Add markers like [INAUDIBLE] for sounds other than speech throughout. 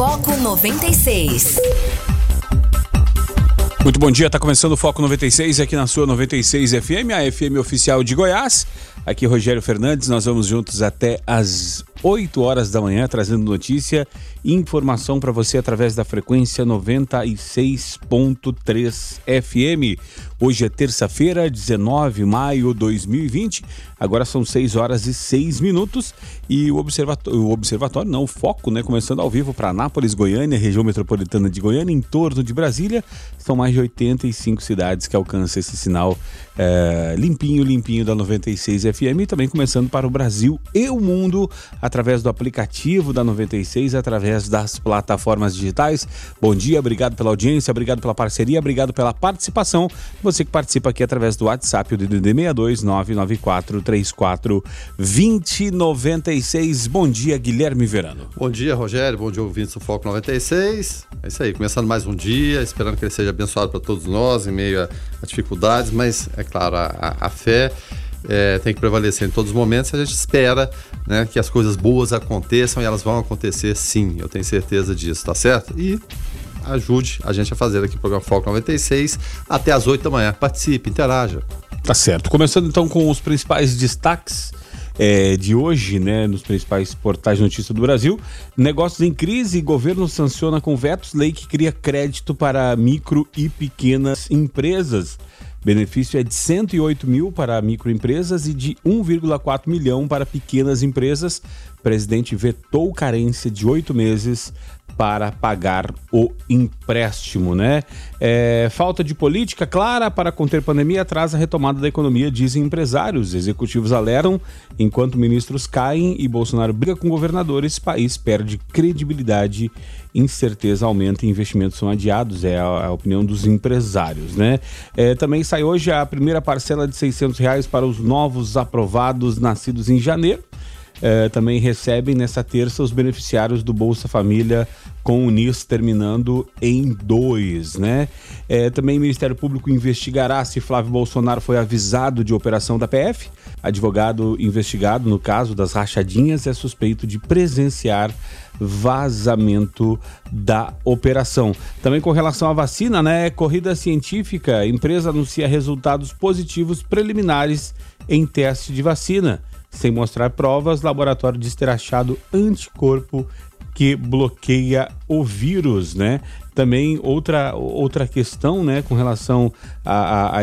Foco 96. Muito bom dia, está começando o Foco 96 aqui na sua 96 FM, a FM oficial de Goiás. Aqui Rogério Fernandes, nós vamos juntos até às 8 horas da manhã, trazendo notícia e informação para você através da frequência 96.3 FM. Hoje é terça-feira, 19 de maio de 2020. Agora são 6 horas e 6 minutos e o observatório, o observatório não, o foco, né, começando ao vivo para Anápolis, Goiânia, região metropolitana de Goiânia, em torno de Brasília. São mais de 85 cidades que alcançam esse sinal é, limpinho, limpinho da 96 FM e também começando para o Brasil e o mundo através do aplicativo da 96, através das plataformas digitais. Bom dia, obrigado pela audiência, obrigado pela parceria, obrigado pela participação. Você que participa aqui através do WhatsApp, o DDD 62 994 34 2096. Bom dia, Guilherme Verano. Bom dia, Rogério. Bom dia, ouvintes do Foco 96. É isso aí, começando mais um dia, esperando que ele seja abençoado para todos nós em meio a, a dificuldades, mas é claro, a, a fé é, tem que prevalecer em todos os momentos. A gente espera né, que as coisas boas aconteçam e elas vão acontecer sim, eu tenho certeza disso, tá certo? E ajude a gente a fazer aqui o programa Foco 96 até às 8 da manhã. Participe, interaja. Tá certo. Começando então com os principais destaques. É, de hoje, né, nos principais portais de notícia do Brasil. Negócios em crise, governo sanciona com vetos lei que cria crédito para micro e pequenas empresas. Benefício é de 108 mil para microempresas e de 1,4 milhão para pequenas empresas. O presidente vetou carência de oito meses para pagar o empréstimo, né? É, falta de política clara para conter pandemia atrasa a retomada da economia, dizem empresários. Executivos alertam, enquanto ministros caem e Bolsonaro briga com governadores, país perde credibilidade, incerteza aumenta e investimentos são adiados, é a, a opinião dos empresários, né? É, também sai hoje a primeira parcela de 600 reais para os novos aprovados nascidos em janeiro. É, também recebem nessa terça os beneficiários do Bolsa Família com o NIS terminando em dois, né? É, também o Ministério Público investigará se Flávio Bolsonaro foi avisado de operação da PF. Advogado investigado no caso das rachadinhas é suspeito de presenciar vazamento da operação. Também com relação à vacina, né? Corrida científica, empresa anuncia resultados positivos preliminares em teste de vacina. Sem mostrar provas, laboratório diz ter achado anticorpo que bloqueia o vírus, né? Também outra, outra questão, né, com relação a, a, a,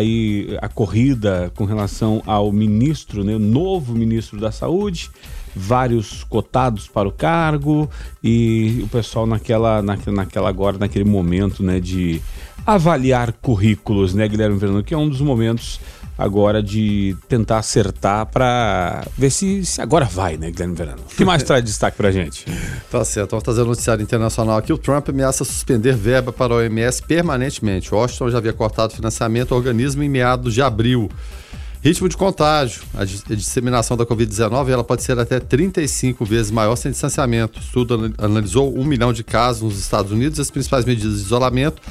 a corrida, com relação ao ministro, né, novo ministro da Saúde, vários cotados para o cargo e o pessoal naquela, naquela, naquela agora, naquele momento, né, de avaliar currículos, né, Guilherme Fernando, que é um dos momentos agora de tentar acertar para ver se, se, agora vai, né, Guilherme Verano? O que mais traz destaque para gente? [LAUGHS] Tá certo, vamos trazer um noticiário internacional aqui. O Trump ameaça suspender verba para a OMS permanentemente. Washington já havia cortado financiamento ao organismo em meados de abril. Ritmo de contágio. A disseminação da Covid-19 ela pode ser até 35 vezes maior sem distanciamento. O estudo analisou um milhão de casos nos Estados Unidos e as principais medidas de isolamento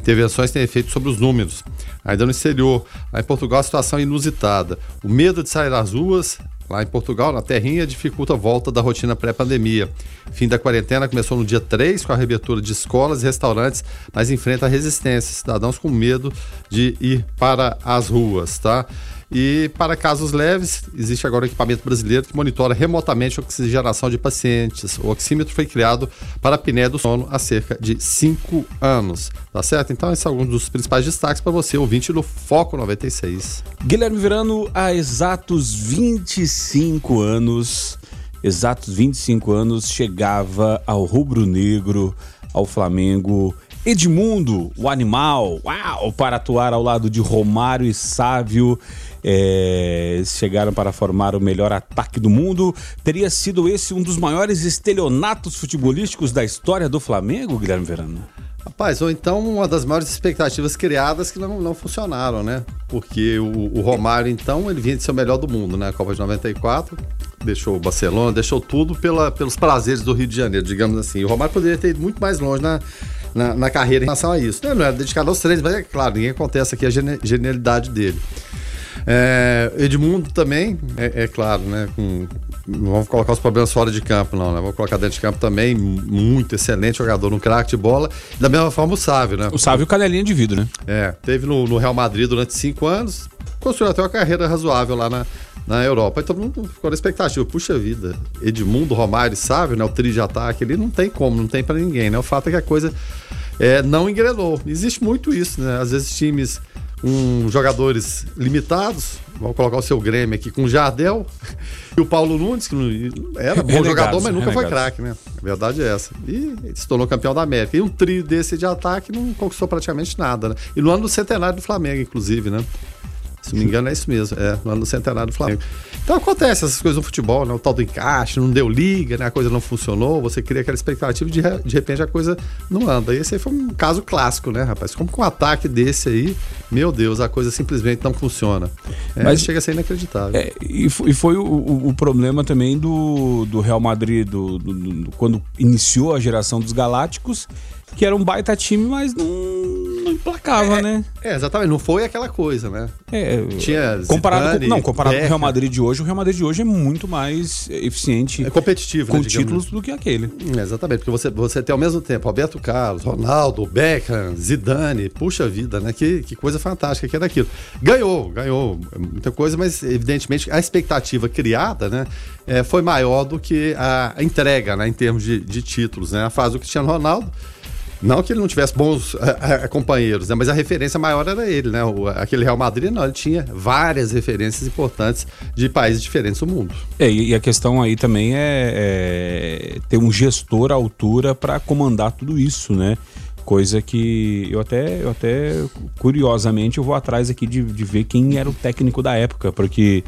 intervenções têm efeito sobre os números. Ainda no exterior, lá em Portugal, a situação é inusitada. O medo de sair às ruas, lá em Portugal, na terrinha, dificulta a volta da rotina pré-pandemia. Fim da quarentena começou no dia 3 com a reabertura de escolas e restaurantes, mas enfrenta resistência, cidadãos com medo de ir para as ruas, tá? E para casos leves, existe agora um equipamento brasileiro que monitora remotamente a oxigenação de pacientes. O oxímetro foi criado para a apneia do sono há cerca de 5 anos. Tá certo? Então, esse é um dos principais destaques para você, ouvinte do Foco 96. Guilherme Verano, há exatos 25 anos, exatos 25 anos, chegava ao rubro-negro, ao Flamengo Edmundo, o animal, uau, para atuar ao lado de Romário e Sávio. É, chegaram para formar o melhor ataque do mundo. Teria sido esse um dos maiores estelionatos futebolísticos da história do Flamengo, Guilherme Verano? Rapaz, ou então uma das maiores expectativas criadas que não, não funcionaram, né? Porque o, o Romário, então, ele vinha de ser o melhor do mundo, né? A Copa de 94, deixou o Barcelona, deixou tudo pela, pelos prazeres do Rio de Janeiro, digamos assim. O Romário poderia ter ido muito mais longe na, na, na carreira em relação a isso. Não, era dedicado aos treinos, mas é claro, ninguém acontece aqui a genialidade dele. É, Edmundo também, é, é claro, né? Com, não vamos colocar os problemas fora de campo, não, né? Vamos colocar dentro de campo também. Muito excelente jogador, um craque de bola. Da mesma forma o Sávio, né? O Sávio canelinha de vidro, né? É, teve no, no Real Madrid durante cinco anos, construiu até uma carreira razoável lá na, na Europa. E todo mundo ficou na expectativa. Puxa vida, Edmundo, Romário e Sávio, né? O trio de ataque ali não tem como, não tem para ninguém, né? O fato é que a coisa é, não engrenou. Existe muito isso, né? Às vezes times com jogadores limitados, vamos colocar o seu Grêmio aqui com o Jardel [LAUGHS] e o Paulo Nunes, que era bom jogador, mas nunca foi craque, né? A verdade é essa. E se tornou campeão da América. E um trio desse de ataque não conquistou praticamente nada, né? E no ano do centenário do Flamengo, inclusive, né? Se não me engano, é isso mesmo. É, no ano do centenário do Flamengo. Então acontece essas coisas no futebol, né? O tal do encaixe, não deu liga, né? A coisa não funcionou, você cria aquela expectativa e de, de repente a coisa não anda. E esse aí foi um caso clássico, né, rapaz? Como com um ataque desse aí, meu Deus, a coisa simplesmente não funciona. É, Mas chega a ser inacreditável. É, e, foi, e foi o, o, o, problema também do, do Real Madrid, do, do, do, quando iniciou a geração dos Galácticos que era um baita time, mas não, não emplacava, é, né? É, exatamente. Não foi aquela coisa, né? É, Tinha comparado Zidane, com, não, comparado com o Real Madrid de hoje, o Real Madrid de hoje é muito mais eficiente, é competitivo, com né, títulos do que aquele. É, exatamente, porque você, você tem ao mesmo tempo Roberto Carlos, Ronaldo, Beckham, Zidane, puxa vida, né? Que, que coisa fantástica que é daquilo. Ganhou, ganhou muita coisa, mas evidentemente a expectativa criada, né, é, foi maior do que a entrega, né, em termos de, de títulos, né? A fase do Cristiano Ronaldo não que ele não tivesse bons é, é, companheiros, né? mas a referência maior era ele, né? O, aquele Real Madrid, não, ele tinha várias referências importantes de países diferentes do mundo. É, e a questão aí também é, é ter um gestor à altura para comandar tudo isso, né? Coisa que eu até, eu até curiosamente, eu vou atrás aqui de, de ver quem era o técnico da época, porque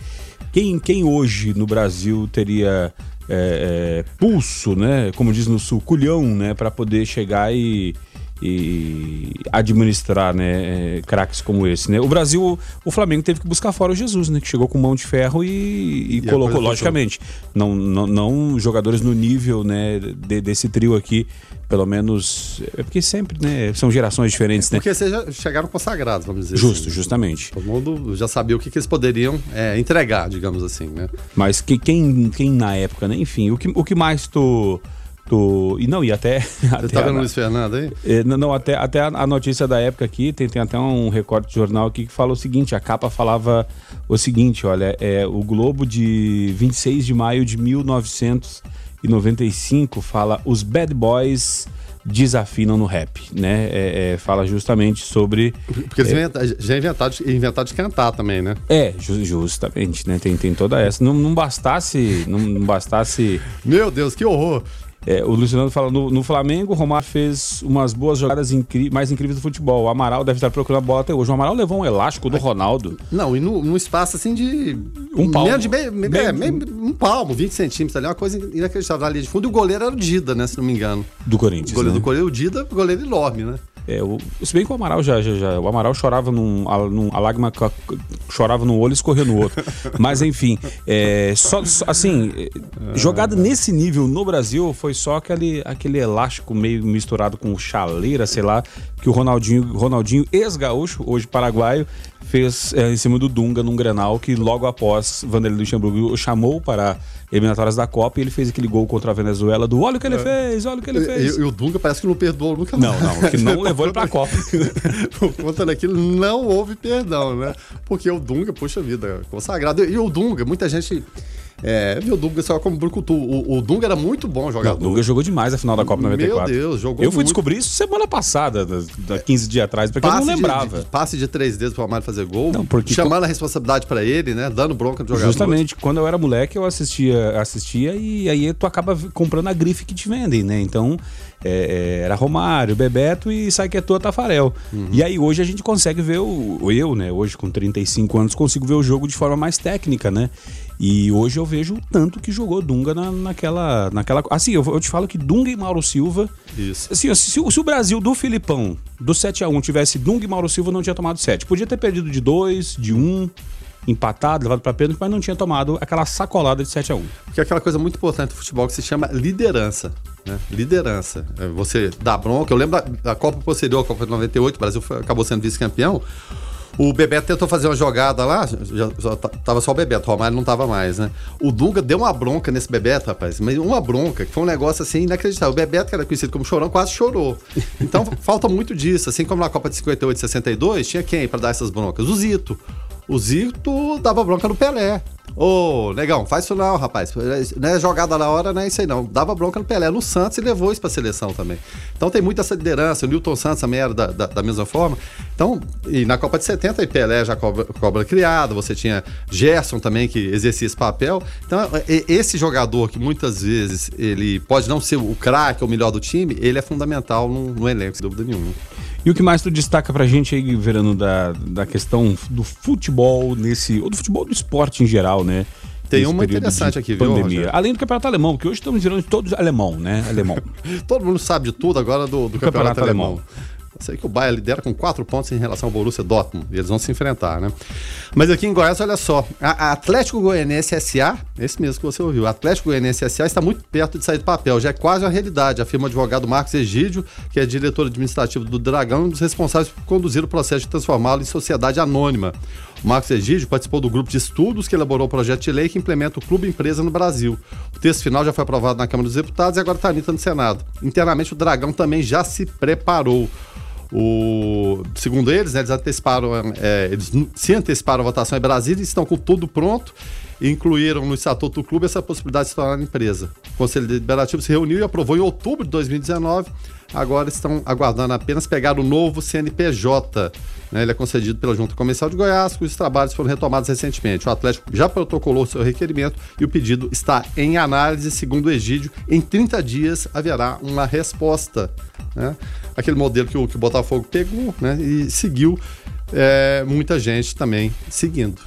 quem, quem hoje no Brasil teria é, é, pulso, né? Como diz no sul, culhão, né? Para poder chegar e, e administrar, né? É, craques como esse, né? O Brasil, o Flamengo teve que buscar fora o Jesus, né? Que chegou com mão de ferro e, e, e colocou, logicamente, não, não, não, jogadores no nível, né? De, desse trio aqui pelo menos. É porque sempre, né? São gerações diferentes, né? Porque vocês já chegaram consagrados, vamos dizer Justo, assim. justamente. Todo mundo já sabia o que, que eles poderiam é, entregar, digamos assim, né? Mas que, quem, quem na época, né? Enfim, o que, o que mais tu. E não, e até. [LAUGHS] Você até tá vendo o Luiz Fernando aí? É, não, não, até, até a notícia da época aqui, tem, tem até um recorte de jornal aqui que fala o seguinte: a capa falava o seguinte: olha, é o Globo de 26 de maio de 1900 e 95 fala os bad boys desafinam no rap, né? É, é, fala justamente sobre. Porque eles é, já inventaram, inventaram de cantar também, né? É, justamente, né? Tem, tem toda essa. Não, não bastasse. Não bastasse. Meu Deus, que horror! É, o Luciano fala, no, no, Flamengo, o Romário fez umas boas jogadas incri mais incríveis do futebol. O Amaral deve estar procurando a bola até hoje. O Amaral levou um elástico do Ronaldo. Não, e num espaço assim de... Um palmo. De meio, meio, meio, meio, um palmo, 20 centímetros ali, uma coisa inacreditável ali de fundo. E o goleiro era o Dida, né, se não me engano. Do Corinthians, O goleiro né? do Corinthians, o Dida, goleiro enorme, né? É, o, se bem que o Amaral já, já, já, O Amaral chorava num. A, num, a lágrima chorava num olho e escorria no outro. [LAUGHS] Mas enfim, é, só, só, assim, jogada nesse nível no Brasil foi só aquele, aquele elástico meio misturado com chaleira, sei lá, que o Ronaldinho, Ronaldinho ex-gaúcho, hoje paraguaio, fez é, em cima do Dunga num Grenal que logo após Vanderlei Luxemburgo chamou para eliminatórias da Copa e ele fez aquele gol contra a Venezuela do olha o que ele é. fez, olha o que ele fez. E, o Dunga parece que não perdoou nunca mais. Não, não, que não [LAUGHS] levou ele pra Copa. [LAUGHS] Por conta daquilo, não houve perdão, né? Porque o Dunga, poxa vida, consagrado. E o Dunga, muita gente é, o Dunga só como brucutu. O, o Dunga era muito bom jogador. Não, o Dunga jogou demais a final da Copa 94. Meu Deus, jogou Eu fui muito. descobrir isso semana passada, da, 15 dias atrás, porque passe eu não lembrava. De, de, passe de três dedos pro Romário fazer gol, não, porque chamando a responsabilidade para ele, né? Dando bronca do jogador. Justamente, quando eu era moleque, eu assistia, assistia e aí tu acaba comprando a grife que te vendem, né? Então, é, é, era Romário, Bebeto e Saquetua Tafarel. Uhum. E aí hoje a gente consegue ver o, eu, né, hoje com 35 anos, consigo ver o jogo de forma mais técnica, né? E hoje eu vejo o tanto que jogou Dunga na, naquela, naquela. Assim, eu, eu, te falo que Dunga e Mauro Silva. Isso. Assim, se, se o Brasil do Filipão, do 7 a 1 tivesse Dunga e Mauro Silva, não tinha tomado 7. Podia ter perdido de 2, de 1 empatado, levado para pênalti, mas não tinha tomado aquela sacolada de 7 a 1 Porque é aquela coisa muito importante do futebol que se chama liderança. Né? Liderança. É, você dá bronca. Eu lembro da, da Copa posterior, a Copa de 98, o Brasil foi, acabou sendo vice-campeão. O Bebeto tentou fazer uma jogada lá, já, já tava só o Bebeto, o Romário não tava mais, né? O Dunga deu uma bronca nesse Bebeto, rapaz, mas uma bronca, que foi um negócio assim inacreditável. O Bebeto, que era conhecido como chorão, quase chorou. Então [LAUGHS] falta muito disso. Assim como na Copa de 58 e 62, tinha quem para dar essas broncas? O Zito. O Zito dava bronca no Pelé. Ô, oh, negão, faz isso não, rapaz. Não é jogada na hora, não é isso aí não. Dava bronca no Pelé, no Santos e levou isso pra seleção também. Então tem muita essa liderança. O Newton Santos também era da, da, da mesma forma. Então, e na Copa de 70, aí Pelé já cobra, cobra criada, você tinha Gerson também que exercia esse papel. Então, esse jogador que muitas vezes ele pode não ser o craque, o melhor do time, ele é fundamental no, no elenco, sem dúvida nenhuma. E o que mais tu destaca pra gente aí, Verano, da, da questão do futebol nesse. ou do futebol do esporte em geral, né? Tem uma interessante aqui, pandemia. viu? Além do campeonato alemão, que hoje estamos virando todos alemão, né? Alemão. [LAUGHS] Todo mundo sabe de tudo agora do, do campeonato, campeonato, alemão. alemão. Sei que o Bayern lidera com quatro pontos em relação ao Borussia Dortmund. E eles vão se enfrentar, né? Mas aqui em Goiás, olha só. A, a Atlético Goianense SA, esse mesmo que você ouviu, Atlético Goianense SA está muito perto de sair do papel. Já é quase uma realidade, afirma o advogado Marcos Egídio, que é diretor administrativo do Dragão e um dos responsáveis por conduzir o processo de transformá-lo em sociedade anônima. O Marcos Egídio participou do grupo de estudos que elaborou o projeto de lei que implementa o Clube Empresa no Brasil. O texto final já foi aprovado na Câmara dos Deputados e agora está no Senado. Internamente, o Dragão também já se preparou. O, segundo eles, né, eles anteciparam, é, eles se anteciparam a votação em Brasília e estão com tudo pronto incluíram no Estatuto do Clube essa possibilidade de se tornar empresa. O Conselho Deliberativo se reuniu e aprovou em outubro de 2019. Agora estão aguardando apenas pegar o novo CNPJ. Né? Ele é concedido pela Junta Comercial de Goiás, cujos trabalhos foram retomados recentemente. O Atlético já protocolou seu requerimento e o pedido está em análise, segundo o Egídio. Em 30 dias haverá uma resposta. Né? Aquele modelo que o, que o Botafogo pegou né? e seguiu, é, muita gente também seguindo.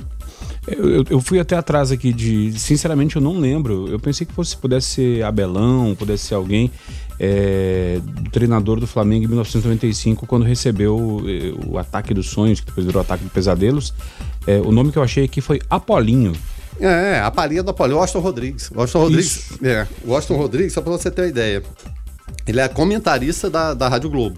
Eu, eu, fui até atrás aqui de. Sinceramente, eu não lembro. Eu pensei que fosse, pudesse ser Abelão, pudesse ser alguém é, do treinador do Flamengo em 1995, quando recebeu é, o ataque dos sonhos, que depois virou ataque dos pesadelos. É, o nome que eu achei aqui foi Apolinho. É, a palhinha do Apolinho, o Austin Rodrigues. O Austin Rodrigues. Isso. É, o Rodrigues, só pra você ter uma ideia. Ele é comentarista da, da Rádio Globo.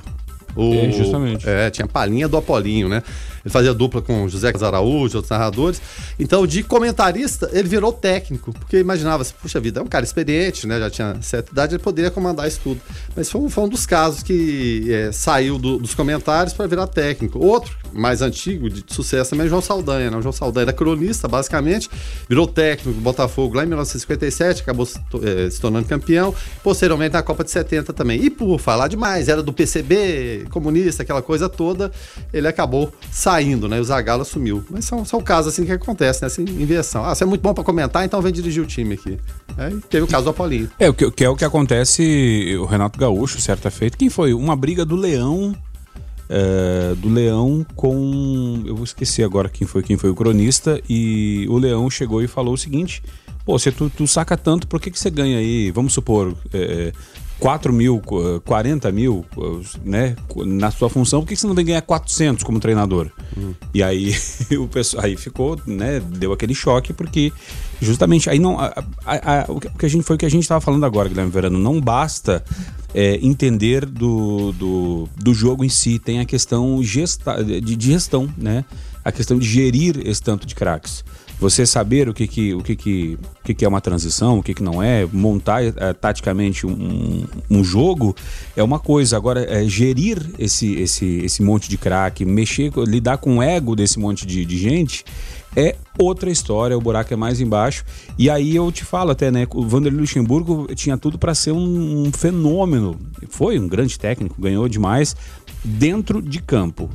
O, é, justamente. É, tinha palhinha do Apolinho, né? Ele fazia dupla com José Araújo, outros narradores. Então, de comentarista, ele virou técnico, porque imaginava assim, puxa vida, é um cara experiente, né? Já tinha certa idade, ele poderia comandar isso tudo. Mas foi, foi um dos casos que é, saiu do, dos comentários para virar técnico. Outro, mais antigo, de sucesso também, é João Saldanha, né? O João Saldanha era cronista, basicamente, virou técnico do Botafogo lá em 1957, acabou se, é, se tornando campeão, posteriormente na Copa de 70 também. E por falar demais, era do PCB, comunista, aquela coisa toda, ele acabou saindo saindo, né? O Zagallo assumiu. Mas são, são casos assim que acontecem, né? Assim, inversão. Ah, você é muito bom para comentar, então vem dirigir o time aqui. É, teve o caso do Apolinho. É, o que, que é o que acontece, o Renato Gaúcho, certa feita. Quem foi? Uma briga do Leão. É, do Leão com. Eu vou esquecer agora quem foi quem foi o cronista. E o Leão chegou e falou o seguinte: Pô, se tu, tu saca tanto, por que, que você ganha aí? Vamos supor, é, 4 mil, 40 mil, né, na sua função, por que você não vem ganhar 400 como treinador? Uhum. E aí [LAUGHS] o pessoal aí ficou, né, deu aquele choque porque justamente aí não a, a, a, o que a gente foi o que a gente estava falando agora, Guilherme Verano, não basta é, entender do, do, do, jogo em si, tem a questão gesta, de, de gestão, né? A questão de gerir esse tanto de craques você saber o que, que, o que, que, o que, que é uma transição, o que, que não é, montar é, taticamente um, um jogo é uma coisa. Agora, é, gerir esse, esse, esse monte de craque, mexer, lidar com o ego desse monte de, de gente é outra história, o buraco é mais embaixo. E aí eu te falo até, né? O Vanderlei Luxemburgo tinha tudo para ser um, um, fenômeno. Foi um grande técnico, ganhou demais dentro de campo.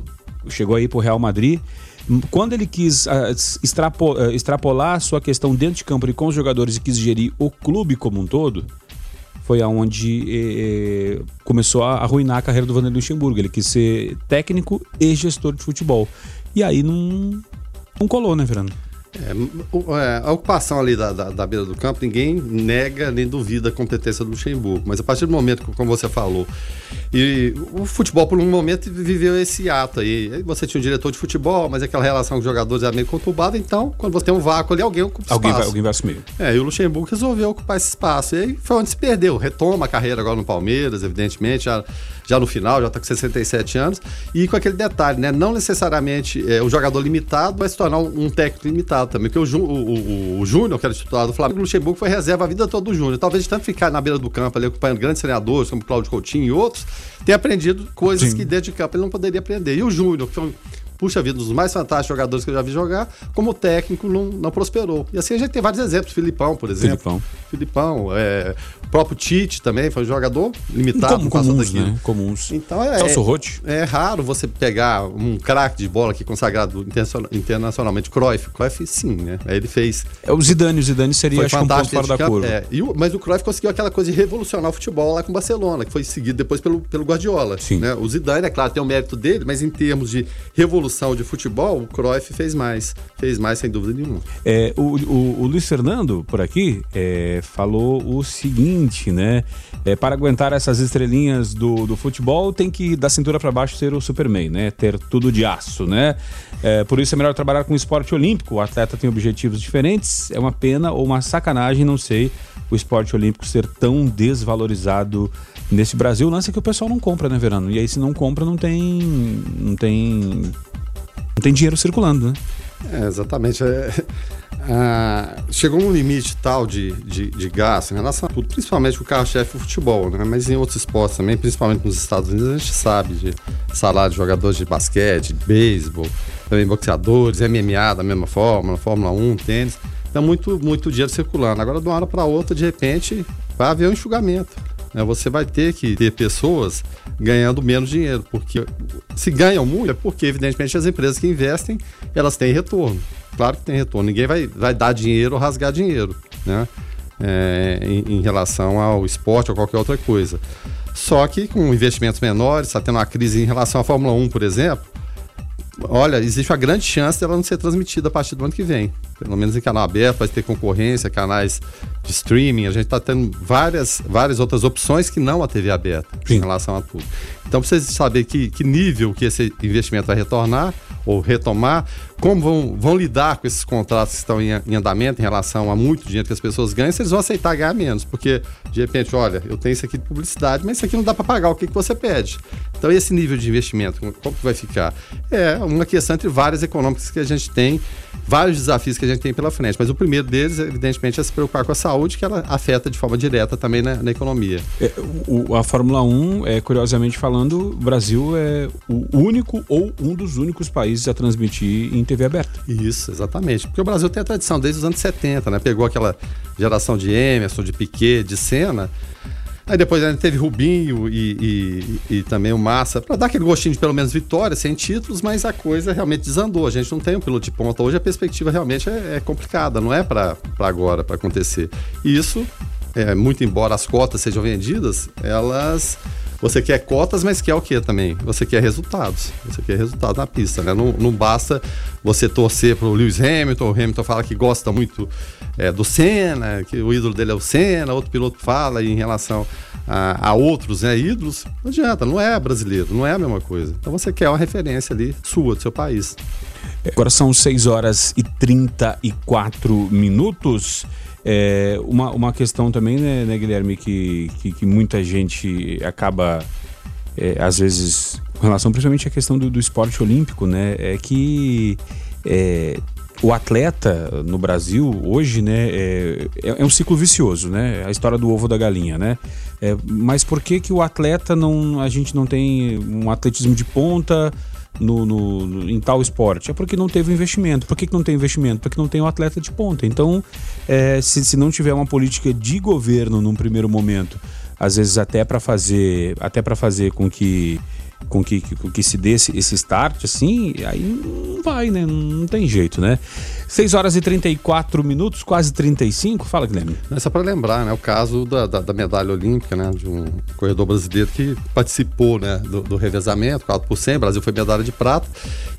Chegou aí pro Real Madrid quando ele quis uh, extrapo, uh, extrapolar sua questão dentro de campo e com os jogadores e quis gerir o clube como um todo, foi aonde eh, eh, começou a arruinar a carreira do Vanderlei Luxemburgo. Ele quis ser técnico e gestor de futebol. E aí não, não colou, né, Fernando? É, a ocupação ali da, da, da, beira do campo, ninguém nega nem duvida a competência do Luxemburgo. Mas a partir do momento, como você falou, e o futebol, por um momento, viveu esse ato aí. Você tinha um diretor de futebol, mas aquela relação com os jogadores era meio conturbada. Então, quando você tem um vácuo ali, alguém ocupa alguém espaço. Vai, alguém vai assumir. É, e o Luxemburgo resolveu ocupar esse espaço. E aí foi onde se perdeu. Retoma a carreira agora no Palmeiras, evidentemente, já, já no final, já está com 67 anos. E com aquele detalhe, né? Não necessariamente é, o jogador limitado vai se tornar um, um técnico limitado também. Porque o, o, o, o Júnior, que era titular do Flamengo, o Luxemburgo foi reserva a vida toda do Júnior. Talvez de tanto ficar na beira do campo ali acompanhando grandes treinadores, como Cláudio Coutinho e outros, tenha aprendido coisas Sim. que dentro de campo ele não poderia aprender. E o Júnior, que foi um puxa vida, um dos mais fantásticos jogadores que eu já vi jogar, como técnico não, não prosperou. E assim a gente tem vários exemplos, Filipão, por exemplo. Filipão. Filipão, é, o próprio Tite também foi um jogador limitado. Como, comuns, né? Comuns. Então é, Celso Rotti. É raro você pegar um craque de bola aqui consagrado internacionalmente. Cruyff, Cruyff sim, né? Aí ele fez... É o Zidane, o Zidane seria acho, um ponto fora da curva. É, e o, mas o Cruyff conseguiu aquela coisa de revolucionar o futebol lá com o Barcelona, que foi seguido depois pelo, pelo Guardiola. Sim. Né? O Zidane, é claro, tem o mérito dele, mas em termos de revolução de futebol, o Cruyff fez mais. Fez mais, sem dúvida nenhuma. É, o, o, o Luiz Fernando, por aqui, é, falou o seguinte, né? É, para aguentar essas estrelinhas do, do futebol, tem que, da cintura para baixo, ser o Superman, né? Ter tudo de aço, né? É, por isso é melhor trabalhar com esporte olímpico. O atleta tem objetivos diferentes. É uma pena ou uma sacanagem, não sei, o esporte olímpico ser tão desvalorizado nesse Brasil. O lance é que o pessoal não compra, né, Verano? E aí, se não compra, não tem. Não tem não tem dinheiro circulando, né? É, exatamente. É, é, [LAUGHS] chegou um limite tal de, de, de gasto em relação a tudo, principalmente o carro-chefe do futebol, né? mas em outros esportes também, principalmente nos Estados Unidos, a gente sabe de salário de jogadores de basquete, de beisebol, também boxeadores, MMA da mesma forma, Fórmula 1, tênis. Então, muito, muito dinheiro circulando. Agora, de uma hora para outra, de repente, vai haver um enxugamento né, você vai ter que ter pessoas ganhando menos dinheiro, porque se ganham muito é porque, evidentemente, as empresas que investem, elas têm retorno. Claro que tem retorno. Ninguém vai, vai dar dinheiro ou rasgar dinheiro, né? É, em, em, relação ao esporte ou qualquer outra coisa. Só que com investimentos menores, está tendo uma crise em relação à Fórmula 1, por exemplo, olha, existe uma grande chance dela não ser transmitida a partir do ano que vem. Pelo menos em canal aberto, vai ter concorrência, canais de streaming. A gente está tendo várias, várias outras opções que não a TV aberta Sim. em relação a tudo. Então precisa saber que, que nível que esse investimento vai retornar ou retomar, como vão, vão lidar com esses contratos que estão em, em, andamento em relação a muito dinheiro que as pessoas ganham, se eles vão aceitar ganhar menos. Porque, de repente, olha, eu tenho isso aqui de publicidade, mas isso aqui não dá para pagar o que, que você pede. Então, esse nível de investimento, como que vai ficar? É uma questão entre várias econômicas que a gente tem, vários desafios que a gente tem pela frente. Mas o primeiro deles, evidentemente, é se preocupar com a saúde, que ela afeta de forma direta também na, na economia. É, o, a Fórmula 1, é, curiosamente falando, o Brasil é o único ou um dos únicos países a transmitir em TV aberta. Isso, exatamente. Porque o Brasil tem a tradição desde os anos 70, né? Pegou aquela geração de Emerson, de Piquet, de Senna. Aí depois ainda teve Rubinho e, e, e também o Massa, para dar aquele gostinho de pelo menos vitória, sem títulos, mas a coisa realmente desandou. A gente não tem um piloto de ponta. Hoje a perspectiva realmente é, é complicada, não é para agora, para acontecer. E isso, é, muito embora as cotas sejam vendidas, elas você quer cotas, mas quer o que também? Você quer resultados. Você quer resultado na pista, né? Não, não basta você torcer para o Lewis Hamilton. O Hamilton fala que gosta muito é, do Senna, que o ídolo dele é o Senna. Outro piloto fala em relação a, a, outros né, ídolos. Não adianta, não é brasileiro, não é a mesma coisa. Então você quer uma referência ali sua, do seu país. Agora são 6 horas e 34 minutos. É, uma, uma questão também, né, né Guilherme, que, que, que, muita gente acaba, é, às vezes, com relação principalmente à questão do, do esporte olímpico, né, é que é, o atleta no Brasil hoje, né, é, é, é, um ciclo vicioso, né? A história do ovo da galinha, né? É, mas por que que o atleta não, a gente não tem um atletismo de ponta? No, no, no, em tal esporte? É porque não teve investimento. Por que, que não tem investimento? Porque não tem um atleta de ponta. Então, é, se, se não tiver uma política de governo num primeiro momento, às vezes até para fazer, até para fazer com que com que, com que se dê esse, esse start, assim, aí não vai, né? Não tem jeito, né? 6 horas e 34 minutos, quase 35. Fala, Guilherme. É só para lembrar, né? O caso da, da, da, medalha olímpica, né? De um corredor brasileiro que participou, né? Do, do revezamento, 4 por 100. O Brasil foi medalha de prata.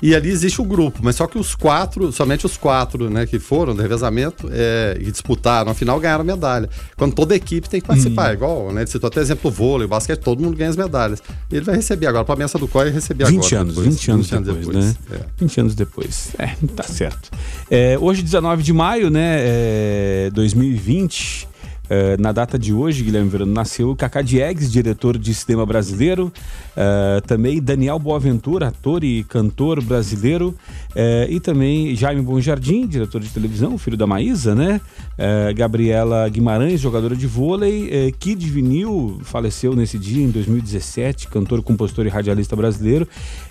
E ali existe o grupo, mas só que os quatro, somente os quatro, né? Que foram do revezamento é, e disputaram a final ganharam medalha. Quando toda equipe tem que participar. Hum. igual, né? Ele citou até exemplo o vôlei, o basquete, todo mundo ganha as medalhas. Ele vai receber agora. Para a mesa do COI, receber 20 agora. Anos, depois, 20 anos, 20 anos depois, depois né? É. 20 anos depois. É, tá certo. É, hoje, 19 de maio, né, é, 2020, é, na data de hoje, Guilherme Verano, nasceu Cacá Diegues, diretor de cinema brasileiro, uh, também Daniel Boaventura, ator e cantor brasileiro, uh, e também Jaime Bonjardim, diretor de televisão, filho da Maísa, né? Uh, Gabriela Guimarães, jogadora de vôlei, Kid Vinil, faleceu nesse dia, em 2017, cantor, compositor e radialista brasileiro,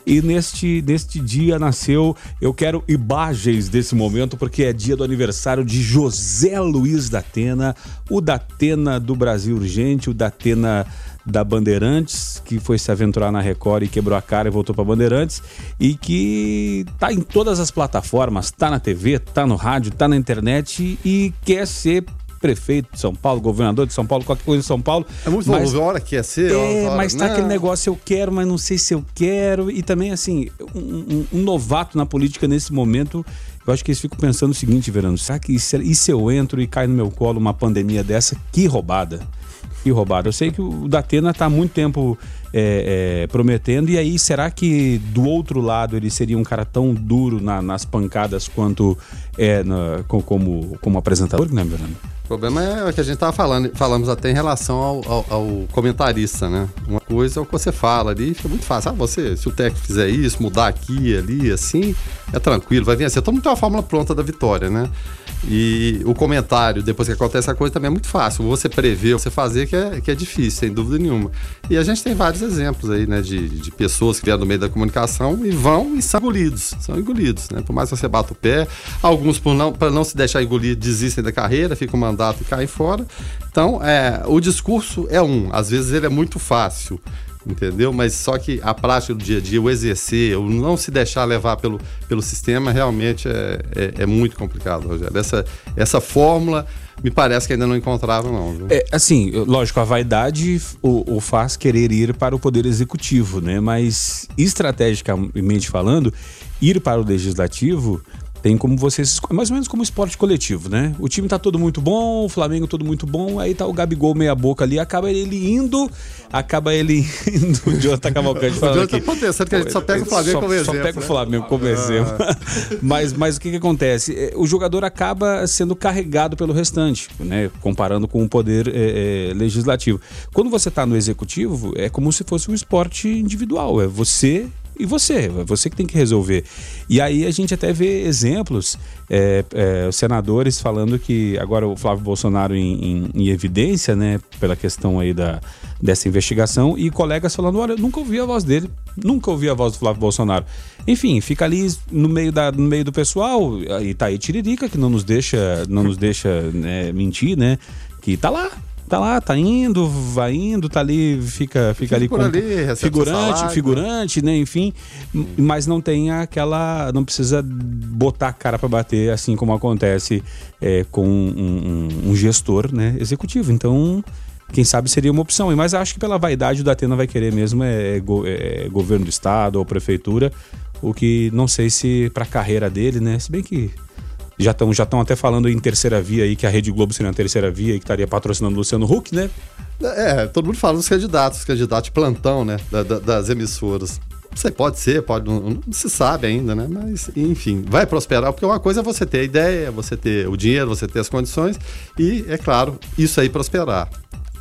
e neste, neste dia nasceu, eu quero imagens desse momento, porque é dia do aniversário de José Luiz da Atena, o da Atena do Brasil Urgente, o da Atena da Bandeirantes, que foi se aventurar na Record e quebrou a cara e voltou para Bandeirantes, e que tá em todas as plataformas, tá na TV, tá no rádio, tá na internet e quer ser prefeito de São Paulo, governador de São Paulo, qualquer coisa de São Paulo. É muito mas, bom, hora que é ser. É, hora, mas tá né? aquele negócio, eu quero, mas não sei se eu quero. E também, assim, um, um, um novato na política nesse momento, eu acho que eles ficam pensando o seguinte, Verano, será que e se eu entro e cai no meu colo uma pandemia dessa? Que roubada e roubado. Eu sei que o Datena está há muito tempo é, é, prometendo, e aí será que do outro lado ele seria um cara tão duro na, nas pancadas quanto é na, como, como apresentador, né, Fernando? O problema é o que a gente estava falando, falamos até em relação ao, ao, ao, comentarista, né? Uma coisa é o que você fala ali, fica muito fácil. Ah, você, se o técnico fizer isso, mudar aqui, ali, assim, é tranquilo, vai vencer. Todo mundo tem uma fórmula pronta da vitória, né? E o comentário, depois que acontece a coisa, também é muito fácil. Você prever, você fazer, que é, que é difícil, sem dúvida nenhuma. E a gente tem vários exemplos aí, né, de, de pessoas que vieram no meio da comunicação e vão e são engolidos. São engolidos, né? Por mais que você bata o pé, alguns, não, para não se deixar engolir, desistem da carreira, ficam mandato e caem fora. Então, é, o discurso é um. Às vezes ele é muito fácil entendeu? Mas só que a prática do dia a dia, o exercer, o não se deixar levar pelo, pelo sistema, realmente é, é, é muito complicado, Rogério. Essa, essa fórmula me parece que ainda não encontraram, não. Viu? É, assim, lógico, a vaidade o, o, faz querer ir para o poder executivo, né? Mas estrategicamente falando, ir para o legislativo tem como vocês. Mais ou menos como esporte coletivo, né? O time tá todo muito bom, o Flamengo todo muito bom, aí tá o Gabigol meia boca ali, acaba ele indo, acaba ele [LAUGHS] indo. O Jonathan Cavalcante falando aqui. Tá pensando que a gente só pega o Flamengo como exemplo. Só pega né? o Flamengo como ah. exemplo. [LAUGHS] mas, mas o que que acontece? É, o jogador acaba sendo carregado pelo restante, né? Comparando com o poder é, é, legislativo. Quando você tá no executivo, é como se fosse um esporte individual. É você e você, você que tem que resolver. E aí a gente até vê exemplos, é, é, senadores falando que agora o Flávio Bolsonaro em, em, em, evidência, né, pela questão aí da, dessa investigação, e colegas falando, olha, nunca ouvi a voz dele, nunca ouvi a voz do Flávio Bolsonaro. Enfim, fica ali no meio, da, no meio do pessoal, e tá aí Tiririca, que não nos deixa, não nos deixa né, mentir, né, que tá lá, tá lá, tá indo, vai indo, tá ali, fica, fica ali com ali, figurante, figurante, né, enfim, hum. mas não tem aquela, não precisa botar a cara para bater, assim como acontece é, com um, um, um, gestor, né, executivo. Então, quem sabe seria uma opção. Mas acho que pela vaidade o Datena vai querer mesmo é, é, é governo do estado ou prefeitura, o que não sei se para a carreira dele, né, se bem que já estão já até falando em terceira via aí, que a Rede Globo seria a terceira via e que estaria patrocinando o Luciano Huck, né? É, todo mundo fala dos candidatos, os candidatos de plantão, né? Da, da, das emissoras. Você pode ser, pode não, não, se sabe ainda, né? Mas, enfim, vai prosperar, porque uma coisa é você ter a ideia, você ter o dinheiro, você ter as condições e, é claro, isso aí prosperar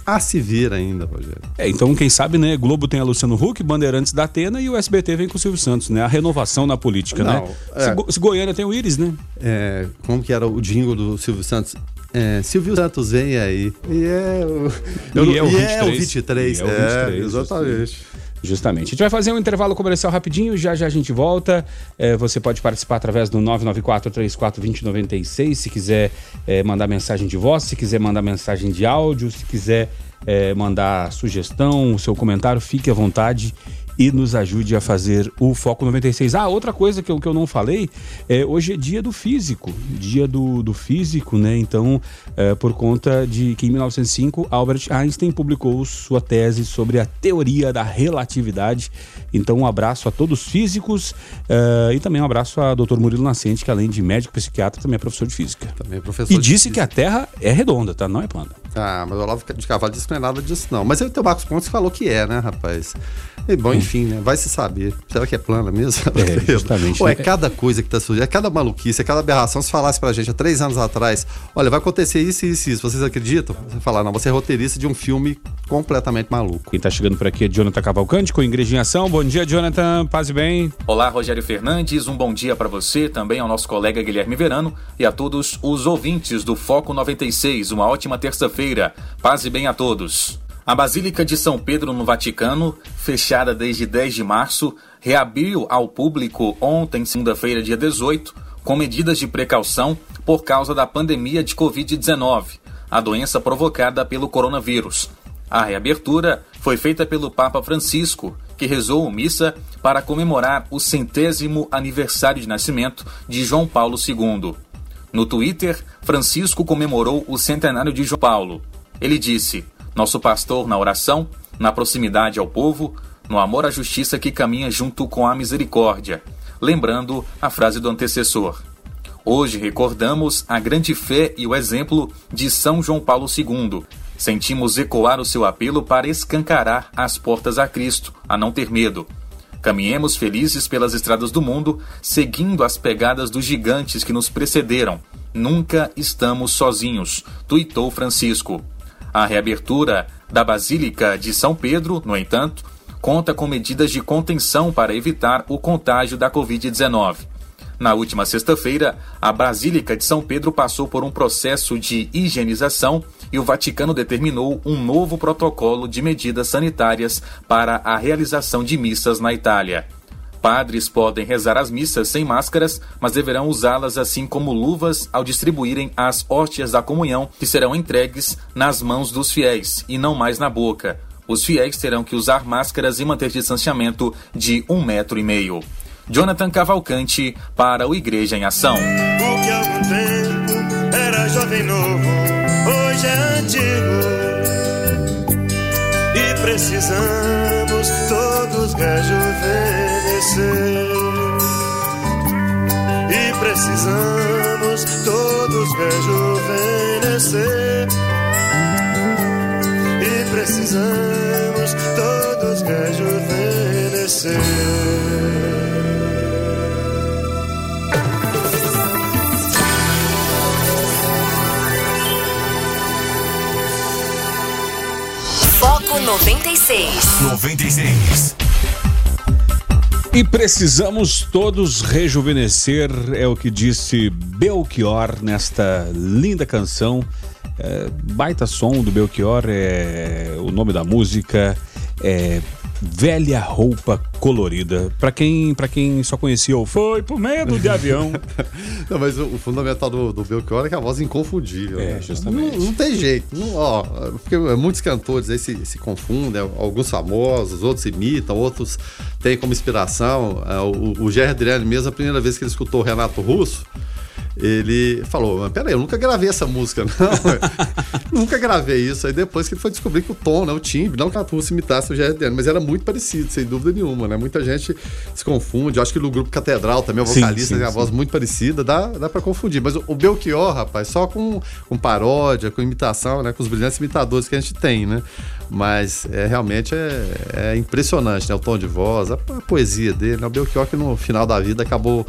a se vir ainda, Rogério. É, então, quem sabe, né? Globo tem a Luciano Huck, Bandeirantes da Atena e o SBT vem com o Silvio Santos, né? A renovação na política, né? Não, né? É... Se, Go se, Goiânia tem o Íris, né? É, como que era o jingle do Silvio Santos? É, Silvio Santos vem aí. E é o, eu, e é o 23. É o 23. É, o 23 é, exatamente. Justamente. A gente vai fazer um intervalo comercial rapidinho, já já a gente volta. É, você pode participar através do 994-34-2096, se quiser é, mandar mensagem de voz, se quiser mandar mensagem de áudio, se quiser é, mandar sugestão, seu comentário, fique à vontade e nos ajude a fazer o Foco 96. Ah, outra coisa que eu, que eu não falei, é, hoje é dia do físico, dia do, do físico, né? Então, é, por conta de que em 1905 Albert Einstein publicou sua tese sobre a teoria da relatividade. Então, um abraço a todos os físicos é, e também um abraço a Dr. Murilo Nascente, que além de médico psiquiatra, também é professor de física. Também é professor E disse que a Terra é redonda, tá? Não é plana. Ah, mas o Olavo de Carvalho disse que não é nada disso, não. Mas o Marcos Pontes falou que é, né, rapaz? E, bom, enfim, né? Vai se saber. Será que é plana mesmo? É, justamente. Ou é né? cada coisa que tá surgindo, é cada maluquice, é cada aberração. Se falasse pra gente há três anos atrás, olha, vai acontecer isso, isso, isso. Vocês acreditam? Você falar, não, você é roteirista de um filme completamente maluco. Quem tá chegando por aqui é Jonathan Cavalcante com Igreja em Ação. Bom dia, Jonathan. Paz e bem. Olá, Rogério Fernandes. Um bom dia para você, também ao nosso colega Guilherme Verano e a todos os ouvintes do Foco 96. Uma ótima terça-feira. Paz e bem a todos. A Basílica de São Pedro no Vaticano, fechada desde 10 de março, reabriu ao público ontem, segunda-feira, dia 18, com medidas de precaução por causa da pandemia de Covid-19, a doença provocada pelo coronavírus. A reabertura foi feita pelo Papa Francisco, que rezou missa para comemorar o centésimo aniversário de nascimento de João Paulo II. No Twitter, Francisco comemorou o centenário de João Paulo. Ele disse: Nosso pastor na oração, na proximidade ao povo, no amor à justiça que caminha junto com a misericórdia, lembrando a frase do antecessor. Hoje recordamos a grande fé e o exemplo de São João Paulo II. Sentimos ecoar o seu apelo para escancarar as portas a Cristo, a não ter medo. Caminhemos felizes pelas estradas do mundo, seguindo as pegadas dos gigantes que nos precederam. Nunca estamos sozinhos, tuitou Francisco. A reabertura da Basílica de São Pedro, no entanto, conta com medidas de contenção para evitar o contágio da Covid-19. Na última sexta-feira, a Basílica de São Pedro passou por um processo de higienização e o Vaticano determinou um novo protocolo de medidas sanitárias para a realização de missas na Itália. Padres podem rezar as missas sem máscaras, mas deverão usá-las assim como luvas ao distribuírem as hóstias da comunhão, que serão entregues nas mãos dos fiéis e não mais na boca. Os fiéis terão que usar máscaras e manter distanciamento de um metro e meio. Jonathan Cavalcante para o Igreja em Ação. O que algum tempo era jovem novo, hoje é antigo. E precisamos todos rejuvenescer. E precisamos todos rejuvenescer. E precisamos todos rejuvenescer. 96. 96. E precisamos todos rejuvenescer, é o que disse Belchior nesta linda canção. É, baita som do Belchior, é o nome da música é Velha Roupa Colorida. Pra quem, pra quem só conhecia o Foi por medo de avião. [LAUGHS] Não, mas o, o fundamental do, do Belchior é que a voz é inconfundível. É, né? justamente. Não, não tem jeito. Não, ó, porque muitos cantores aí se, se confundem, alguns famosos, outros imitam, outros têm como inspiração. É, O, o Gerry Adriano mesmo, a primeira vez que ele escutou o Renato Russo, ele falou, mas peraí, eu nunca gravei essa música, [LAUGHS] não. nunca gravei isso. Aí depois que ele foi descobrir que o tom, né, o timbre, não que a Russo imitasse o Adriano, mas era muito parecido, sem dúvida nenhuma, né? Muita gente se confunde. Eu acho que no grupo Catedral também, o vocalista sim, tem a sim. voz muito parecida, dá, dá pra confundir. Mas o, o Belchior, rapaz, só com, com paródia, com imitação, né? Com os brilhantes imitadores que a gente tem, né? Mas é, realmente é, é impressionante, né? O tom de voz, a, a poesia dele, né? O Belchior que no final da vida acabou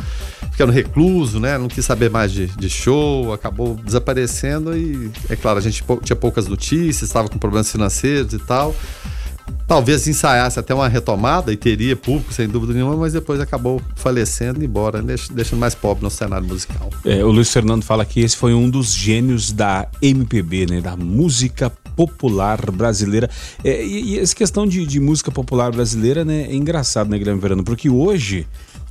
ficando recluso, né? Não quis saber mais de, de show, acabou desaparecendo e, é claro, a gente tinha poucas notícias, estava com problemas financeiros e tal. Talvez ensaiasse até uma retomada e teria público, sem dúvida nenhuma, mas depois acabou falecendo e embora, deix- deixando mais pobre no cenário musical. É, o Luiz Fernando fala que esse foi um dos gênios da MPB, né? Da música popular brasileira. É, e, e essa questão de, de música popular brasileira, né? É engraçado, né, Guilherme Verano? Porque hoje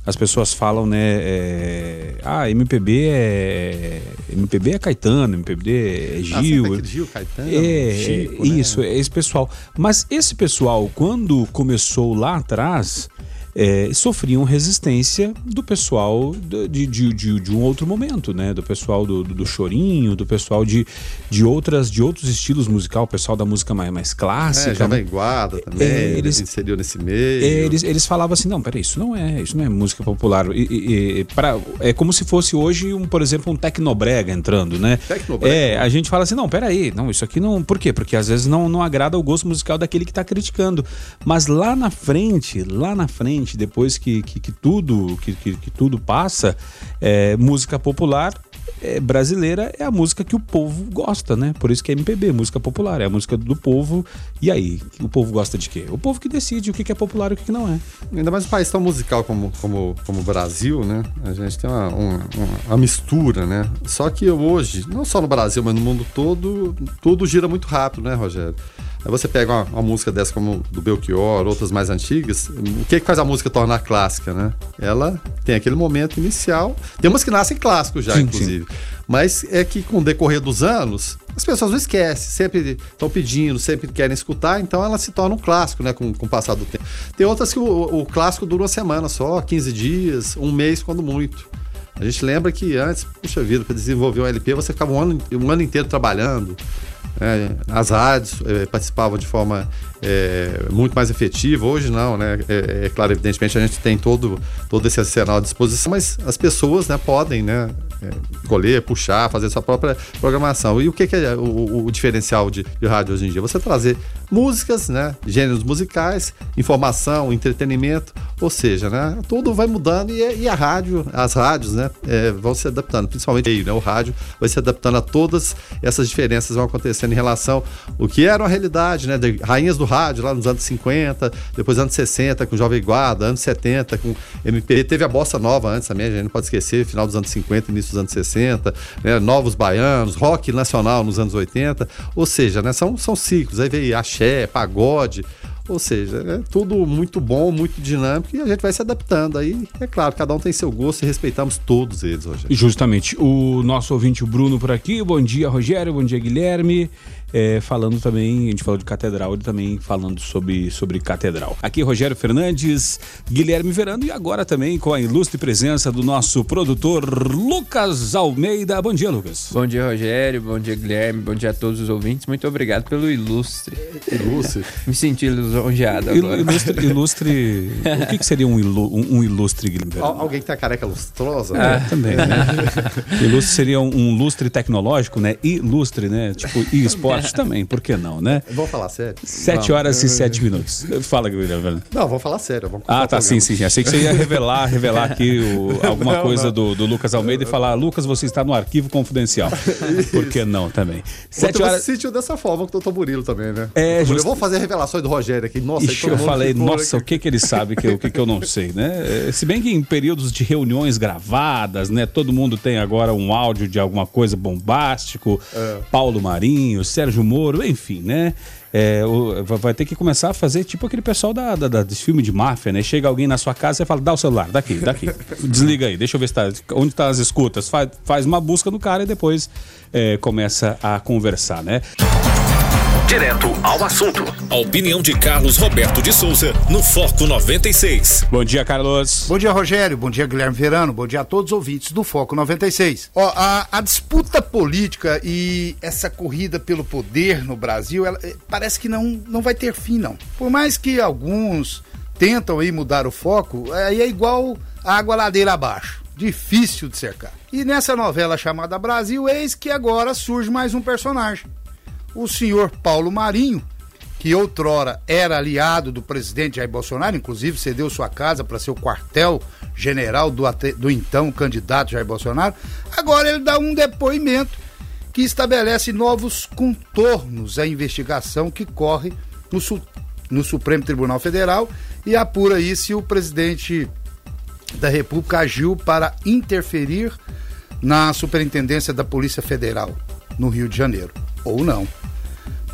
as pessoas falam, né? é, ah, MPB é. MPB é Caetano, MPB é Ah, Gil. sempre aquele Gil, Caetano, É, Chico, é, né? isso, é esse pessoal. Mas esse pessoal, quando começou lá atrás, é, sofriam resistência do pessoal de, de, de, de um outro momento, né? Do pessoal do, do, do chorinho, do pessoal de, de, outras, de outros estilos musical, o pessoal da música mais, mais clássica. É, Jovem Guarda também, É, eles eles- inseriu nesse meio. É, eles, eles falavam assim, não, peraí, isso não é, isso não é música popular. E, e- e pra- é como se fosse hoje, um, por exemplo, um tecnobrega entrando, né? Tecnobrega? É, a gente fala assim, não, peraí, não, isso aqui não. Por quê? Porque às vezes não, não agrada o gosto musical daquele que está criticando. Mas lá na frente, lá na frente, depois que, que, que tudo que, que, que tudo passa, é, música popular é, brasileira é a música que o povo gosta, né? Por isso que é MPB, música popular, é a música do povo. E aí, o povo gosta de quê? O povo que decide o que é popular e o que não é. Ainda mais um país tão musical como, como, como o Brasil, né? A gente tem uma, uma- uma mistura, né? Só que hoje, não só no Brasil, mas no mundo todo, tudo gira muito rápido, né, Rogério? Aí você pega uma, uma música dessa como do Belchior, outras mais antigas, o que, que faz a música tornar clássica, né? Ela tem aquele momento inicial. Tem umas que nascem clássicos já, Sim, inclusive. Mas é que com o decorrer dos anos, as pessoas não esquecem, sempre estão pedindo, sempre querem escutar, então ela se torna um clássico, né, com, com o passar do tempo. Tem outras que o, o clássico dura uma semana só, 15 dias, um mês, quando muito. A gente lembra que antes, puxa vida, para desenvolver um LP, você ficava um ano, um ano inteiro trabalhando. É, as rádios é, participavam de forma é, muito mais efetiva. Hoje não, né? É, é claro, evidentemente a gente tem todo, todo esse arsenal à disposição, mas as pessoas né, podem né, é, escolher, puxar, fazer sua própria programação. E o que, que é o, o- o diferencial de, de rádio hoje em dia? Você trazer músicas, né, gêneros musicais, informação, entretenimento, ou seja, né, tudo vai mudando e, e a rádio, as rádios, né, é, vão se adaptando, principalmente aí, né, o rádio vai se adaptando a todas essas diferenças que vão acontecendo em relação ao que era uma realidade, né, de rainhas do rádio lá nos anos 50, depois anos 60 com Jovem Guarda, anos 70 com MPB, teve a bossa nova antes também, a gente não pode esquecer, final dos anos 50, início dos anos 60, né, novos baianos, rock nacional nos anos 80, ou seja, né, são, são ciclos, aí veio axé, pagode, ou seja, é tudo muito bom, muito dinâmico e a gente vai se adaptando. Aí, é claro, cada um tem seu gosto e respeitamos todos eles hoje. Justamente. O nosso ouvinte, o Bruno, por aqui. Bom dia, Rogério. Bom dia, Guilherme. É, falando também, a gente falou de catedral, ele também falando sobre, sobre catedral. Aqui, Rogério Fernandes, Guilherme Verano e agora também com a ilustre presença do nosso produtor Lucas Almeida. Bom dia, Lucas. Bom dia, Rogério. Bom dia, Guilherme. Bom dia a todos os ouvintes. Muito obrigado pelo ilustre. Lúcio, [LAUGHS] Me senti lisonjeado agora. Ilustre, ilustre. o que, que seria um, ilu- um- um ilustre, Guilherme Verano? al- alguém que tem a careca lustrosa, né? também, né? [LAUGHS] Ilustre seria um, um lustre tecnológico, né? Ilustre, né? Tipo, e esporte também, por que não, né? Vamos falar sério? Sete horas e sete minutos. Fala, Guilherme. Não, vamos falar sério. Vamos Ah, tá, o sim, sim. Achei que você ia revelar, revelar aqui o- [LAUGHS] alguma coisa Do, do Lucas Almeida e falar, Lucas, você está no arquivo confidencial. [LAUGHS] Por que não também? Sete horas. você sentiu dessa forma com o Doutor Murilo também, né? É, Murilo, justo- Vamos fazer revelações do Rogério aqui. Nossa, Ixi, eu falei, nossa, o aqui. que que ele sabe que, eu- o que que eu não sei, né? Eh, Se bem que em períodos de reuniões gravadas, né? Todo mundo tem agora um áudio de alguma coisa bombástico. É. Paulo Marinho, Sérgio Moro, enfim, né? É, o- vai- ter que começar a fazer tipo aquele pessoal da, da, da- desse filme de máfia, né? Chega alguém na sua casa e fala, dá o celular, daqui, daqui. [LAUGHS] Desliga aí, deixa eu ver se tá, onde tá as escutas. Faz, faz uma busca no cara e depois eh, começa a conversar, né? Direto ao assunto. A opinião de Carlos Roberto de Souza no Foco 96. Bom dia, Carlos. Bom dia, Rogério. Bom dia, Guilherme Verano. Bom dia a todos os ouvintes do Foco 96. Ó, a, a disputa política e essa corrida pelo poder no Brasil, ela, eh, parece que não, não vai ter fim, não. Por mais que alguns tentam aí mudar o foco, aí é igual a água ladeira abaixo. Difícil de cercar. E nessa novela chamada Brasil, eis que agora surge mais um personagem. O senhor Paulo Marinho, que outrora era aliado do presidente Jair Bolsonaro, inclusive cedeu sua casa para ser o quartel-general do, do então candidato Jair Bolsonaro, agora ele dá um depoimento que estabelece novos contornos à investigação que corre no, Su- no Supremo Tribunal Federal e apura aí se o presidente da República agiu para interferir na Superintendência da Polícia Federal no Rio de Janeiro, ou não.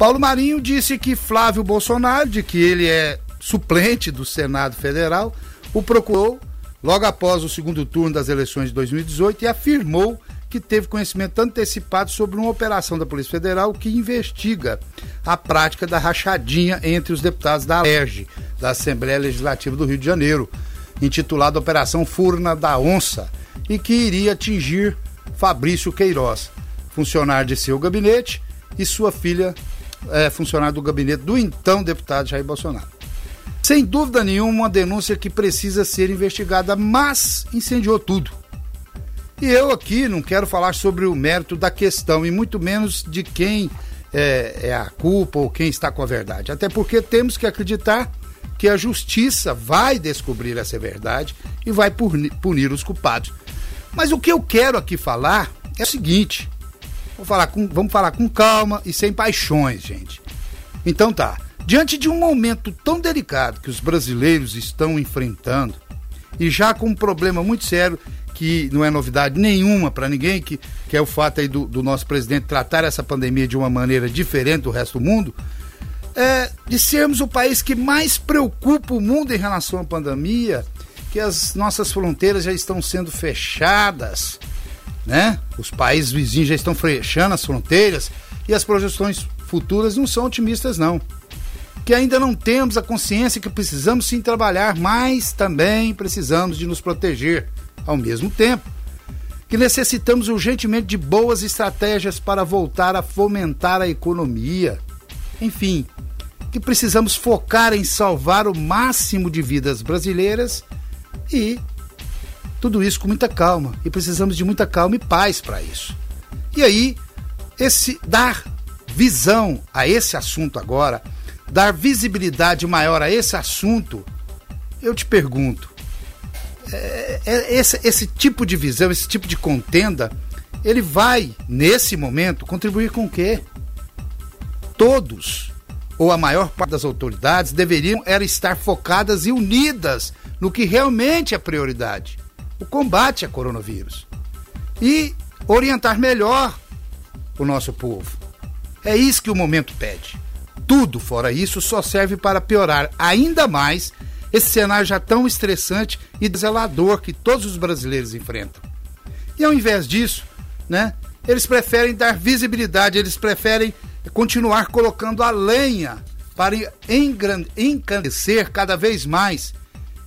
Paulo Marinho disse que Flávio Bolsonaro, de que ele é suplente do Senado Federal, o procurou logo após o segundo turno das eleições de 2018 e afirmou que teve conhecimento antecipado sobre uma operação da Polícia Federal que investiga a prática da rachadinha entre os deputados da ALERJ, da Assembleia Legislativa do Rio de Janeiro, intitulada Operação Furna da Onça, e que iria atingir Fabrício Queiroz, funcionário de seu gabinete, e sua filha, é, funcionária do gabinete do então deputado Jair Bolsonaro. Sem dúvida nenhuma, uma denúncia que precisa ser investigada, mas incendiou tudo. E eu aqui não quero falar sobre o mérito da questão, e muito menos de quem é, é a culpa ou quem está com a verdade. Até porque temos que acreditar que a justiça vai descobrir essa verdade e vai punir os culpados. Mas o que eu quero aqui falar é o seguinte: vamos falar, com, vamos falar com calma e sem paixões, gente. Então tá. Diante de um momento tão delicado que os brasileiros estão enfrentando, e já com um problema muito sério que não é novidade nenhuma para ninguém, que, que é o fato aí do, do, nosso presidente tratar essa pandemia de uma maneira diferente do resto do mundo, é, de sermos o país que mais preocupa o mundo em relação à pandemia, que as nossas fronteiras já estão sendo fechadas, né? Os países vizinhos já estão fechando as fronteiras e as projeções futuras não são otimistas não. Que ainda não temos a consciência que precisamos sim trabalhar, mas também precisamos de nos proteger ao mesmo tempo que necessitamos urgentemente de boas estratégias para voltar a fomentar a economia. Enfim, que precisamos focar em salvar o máximo de vidas brasileiras e tudo isso com muita calma. E precisamos de muita calma e paz para isso. E aí, esse dar visão a esse assunto agora, dar visibilidade maior a esse assunto, eu te pergunto, é, é, esse, esse tipo de visão, esse tipo de contenda, ele vai, nesse momento, contribuir com o quê? Todos, ou a maior parte das autoridades, deveriam era estar focadas e unidas no que realmente é prioridade: o combate a coronavírus. E orientar melhor o nosso povo. É isso que o momento pede. Tudo fora isso só serve para piorar ainda mais esse cenário já tão estressante e deselador que todos os brasileiros enfrentam. E ao invés disso, né, eles preferem dar visibilidade, eles preferem continuar colocando a lenha para engrandecer cada vez mais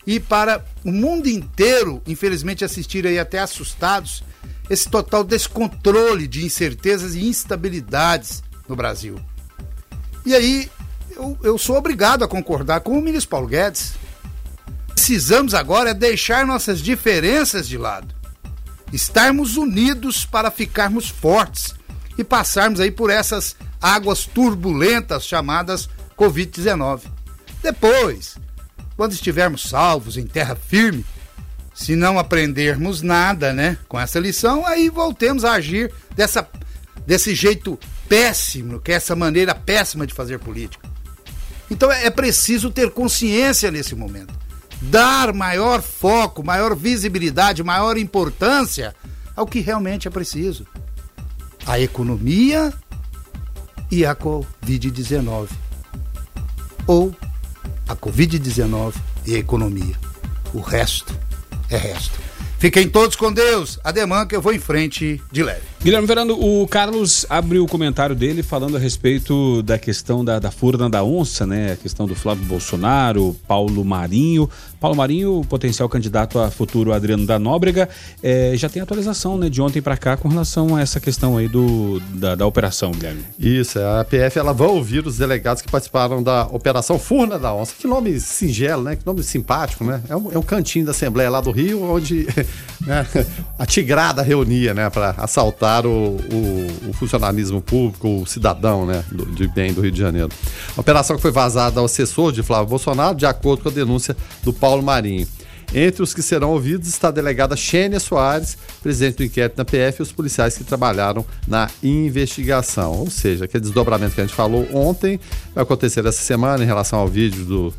e para o mundo inteiro, infelizmente, assistir aí até assustados esse total descontrole de incertezas e instabilidades no Brasil. E aí eu, eu sou obrigado a concordar com o ministro Paulo Guedes precisamos agora é deixar nossas diferenças de lado. Estarmos unidos para ficarmos fortes e passarmos aí por essas águas turbulentas chamadas Covid-19. Depois, quando estivermos salvos em terra firme, se não aprendermos nada, né, com essa lição, aí voltemos a agir dessa, desse jeito péssimo, que é essa maneira péssima de fazer política. Então é preciso ter consciência nesse momento dar maior foco, maior visibilidade, maior importância ao que realmente é preciso: a economia e a Covid-19. Ou a Covid-19 e a economia. O resto é resto. Fiquem todos com Deus. Ademã que eu vou em frente de leve. Guilherme Verano, o Carlos abriu o comentário dele falando a respeito da questão da, da furna da onça, né? A questão do Flávio Bolsonaro, Paulo Marinho. Paulo Marinho, potencial candidato a futuro Adriano da Nóbrega, é, já tem atualização né, de ontem para cá com relação a essa questão aí do, da, da operação, Guilherme. Isso, a PF ela vai ouvir os delegados que participaram da Operação Furna da Onça. Que nome singelo, né? Que nome simpático, né? É um, é um cantinho da Assembleia lá do Rio, onde [LAUGHS] né, a tigrada reunia, né? Para assaltar o, o, o, funcionalismo público, o cidadão, né? Do, de bem do Rio de Janeiro. A operação que foi vazada ao assessor de Flávio Bolsonaro, de acordo com a denúncia do Paulo Marinho. Entre os que serão ouvidos está a delegada Xênia Soares, presidente do inquérito da PF, e os policiais que trabalharam na investigação. Ou seja, aquele desdobramento que a gente falou ontem vai acontecer essa semana em relação ao vídeo do,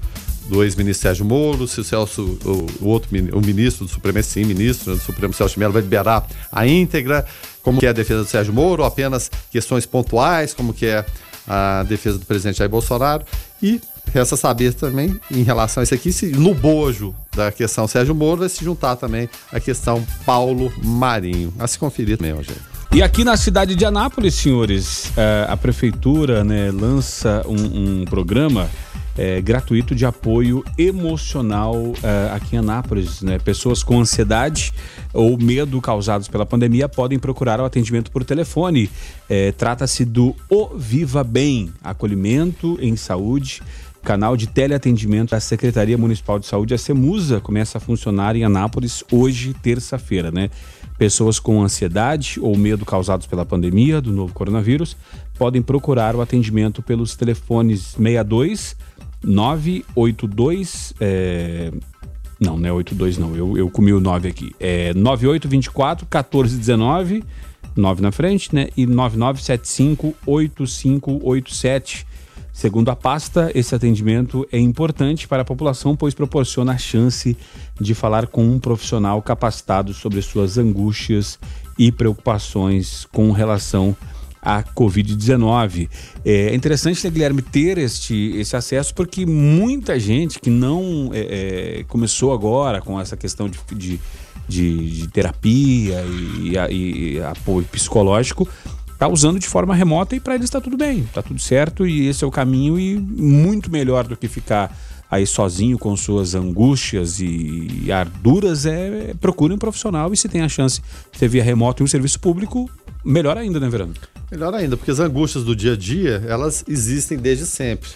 do ex-ministro Sérgio Moro, se o Celso, o, o, outro o ministro do Supremo, sim, ministro do Supremo Celso Melo vai liberar a íntegra, como que é a defesa do Sérgio Moro, ou apenas questões pontuais, como que é a defesa do presidente Jair Bolsonaro. E resta saber também, em relação a isso aqui, se no bojo da questão Sérgio Moro vai se juntar também a questão Paulo Marinho. A se conferir também, Rogério. E aqui na cidade de Anápolis, senhores, eh, a prefeitura né, lança um, um programa é, gratuito de apoio emocional é, aqui em Anápolis. Né? Pessoas com ansiedade ou medo causados pela pandemia podem procurar o atendimento por telefone. É, Trata-se do O Viva Bem, acolhimento em saúde canal de teleatendimento da Secretaria Municipal de Saúde, a CEMUSA, começa a funcionar em Anápolis hoje, terça-feira, né? Pessoas com ansiedade ou medo causados pela pandemia do novo coronavírus podem procurar o atendimento pelos telefones 62 982. É... Não, não é 82, não. Eu, eu comi o 9 aqui. É 9824 1419, 9 na frente, né? E 9975 8587. Segundo a pasta, esse atendimento é importante para a população, pois proporciona a chance de falar com um profissional capacitado sobre suas angústias e preocupações com relação a Covid-19. É interessante, né, Guilherme, ter este, esse acesso, porque muita gente que não é, é, começou agora com essa questão de, de, de, de terapia e, e, e, apoio psicológico está usando de forma remota e para eles está tudo bem, está tudo certo e esse é o caminho e muito melhor do que ficar aí sozinho com suas angústias e arduras é, é procure um profissional e se tem a chance de ser via remota em um serviço público, melhor ainda, né, Verano? Melhor ainda, porque as angústias do dia a dia, elas existem desde sempre.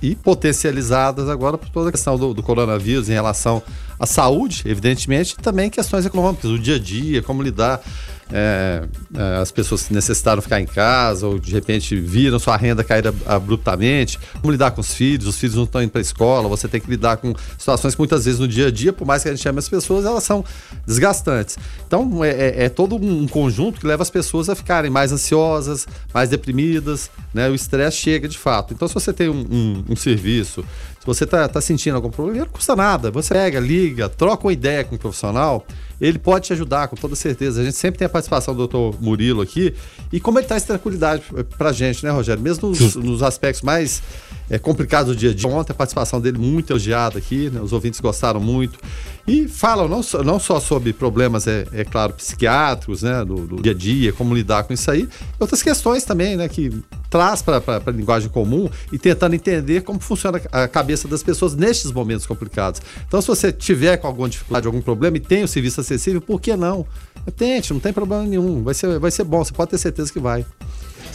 E potencializadas agora por toda a questão do, do coronavírus em relação à saúde, evidentemente, e também questões econômicas, do dia a dia, como lidar é, é, as pessoas necessitaram ficar em casa ou de repente viram sua renda cair abruptamente, como lidar com os filhos, os filhos não estão indo para a escola, você tem que lidar com situações que muitas vezes no dia a dia, por mais que a gente chame as pessoas, elas são desgastantes. Então é, é, é todo um conjunto que leva as pessoas a ficarem mais ansiosas, mais deprimidas, né? O estresse chega de fato. Então se você tem um, um, um serviço, se você está tá sentindo algum problema, não custa nada. Você pega, liga, troca uma ideia com o um profissional ele pode te ajudar, com toda certeza. A gente sempre tem a participação do doutor Murilo aqui. E como ele traz tranquilidade pra gente, né, Rogério? Mesmo nos, nos aspectos mais é, complicados do dia dia. Ontem a participação dele muito elogiada aqui, né? os ouvintes gostaram muito. E falam não só, não só sobre problemas, é, é claro, psiquiátricos, né, do, do, dia a dia, como lidar com isso aí, outras questões também, né, que traz para a linguagem comum e tentando entender como funciona a cabeça das pessoas nestes momentos complicados. Então, se você tiver com alguma dificuldade, algum problema e tem o serviço acessível, por que não? Tente, não tem problema nenhum. Vai ser, vai ser bom, você pode ter certeza que vai.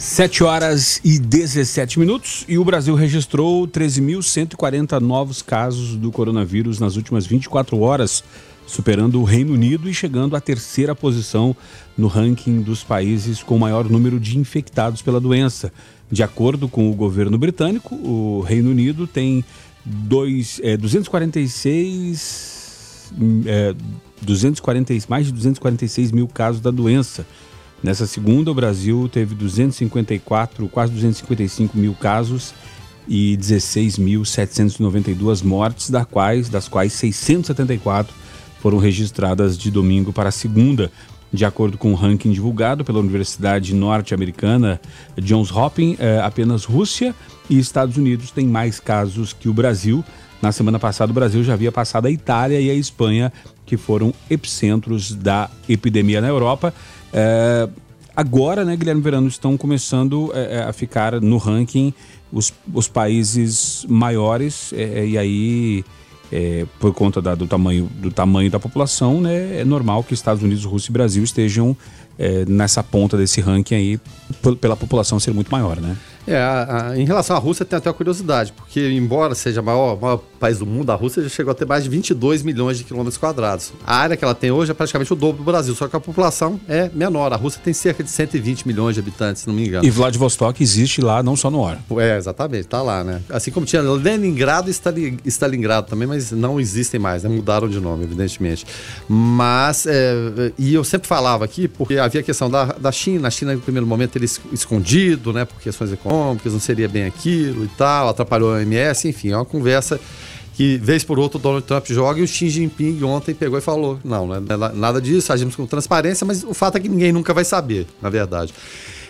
7 horas e 17 minutos e o Brasil registrou 13.140 novos casos do coronavírus nas últimas 24 horas, superando o Reino Unido e chegando à terceira posição no ranking dos países com maior número de infectados pela doença. De acordo com o governo britânico, o Reino Unido tem dois, é, 246, é, 240, mais de 246 mil casos da doença Nessa segunda, o Brasil teve 254, quase 255 mil casos e 16.792 mortes, das quais, das quais 674 foram registradas de domingo para segunda. De acordo com o um ranking divulgado pela Universidade Norte-Americana Johns Hopkins, é, apenas Rússia e Estados Unidos têm mais casos que o Brasil. Na semana passada, o Brasil já havia passado a Itália e a Espanha, que foram epicentros da epidemia na Europa. É, agora, né, Guilherme Verano, estão começando é, é, a ficar no ranking os, os países maiores é, é, e aí é, por conta da, do, tamanho, do tamanho da população, né, é normal que Estados Unidos, Rússia e Brasil estejam nessa ponta desse ranking aí pela população ser muito maior, né? É, a, a, em relação à Rússia tem até uma curiosidade, porque embora seja o maior, maior, país do mundo, a Rússia já chegou a ter mais de 22 milhões de quilômetros quadrados. A área que ela tem hoje é praticamente o dobro do Brasil, só que a população é menor. A Rússia tem cerca de 120 milhões de habitantes, se não me engano. E Vladivostok existe lá, não só no ar. É, exatamente, tá lá, né? Assim como tinha Leningrado e Stalingrado também, mas não existem mais, né? Mudaram de nome, evidentemente. Mas, é, e eu sempre falava aqui, porque havia a questão da, da China. A China, no primeiro momento, ele escondido, né, por questões econômicas econômicas, não seria bem aquilo e tal, atrapalhou a OMS, enfim, é uma conversa que vez por outra o Donald Trump joga e o Xi Jinping ontem pegou e falou: não, não é nada disso, agimos com transparência, mas o fato é que ninguém nunca vai saber, na verdade.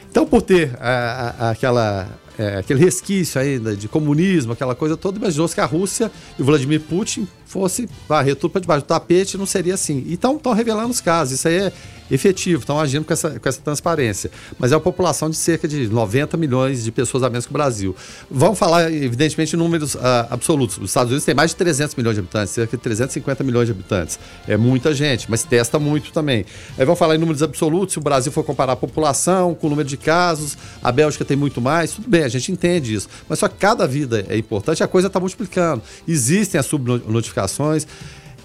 Então, por ter a, a, aquela é, aquele resquício ainda de comunismo, aquela coisa toda, imaginou-se que a Rússia e o Vladimir Putin fosse varrer tudo para debaixo do tapete, não seria assim. Então estão revelando os casos, isso aí é efetivo, estão agindo com essa, com essa transparência. Mas é uma população de cerca de 90 milhões de pessoas a menos que o Brasil. Vamos falar, evidentemente, em números uh, absolutos. Os Estados Unidos têm mais de 300 milhões de habitantes, cerca de 350 milhões de habitantes. É muita gente, mas testa muito também. Aí vamos falar em números absolutos, se o Brasil for comparar a população com o número de casos, a Bélgica tem muito mais, tudo bem, a gente entende isso. Mas só que cada vida é importante, a coisa está multiplicando. Existem as subnotificações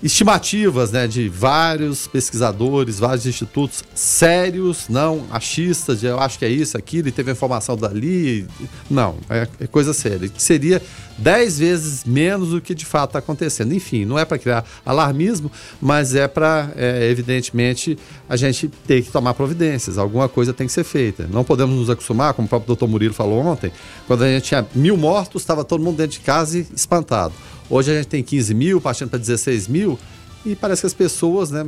estimativas né, de vários pesquisadores, vários institutos sérios, não achistas, de eu acho que é isso, aquilo, e teve informação dali. Não, é, é coisa séria. Seria dez vezes menos do que de fato está acontecendo. Enfim, não é para criar alarmismo, mas é para, é, evidentemente, a gente ter que tomar providências. Alguma coisa tem que ser feita. Não podemos nos acostumar, como o próprio doutor Murilo falou ontem, quando a gente tinha mil mortos, estava todo mundo dentro de casa e espantado. Hoje a gente tem 15 mil, partindo para 16 mil, e parece que as pessoas né,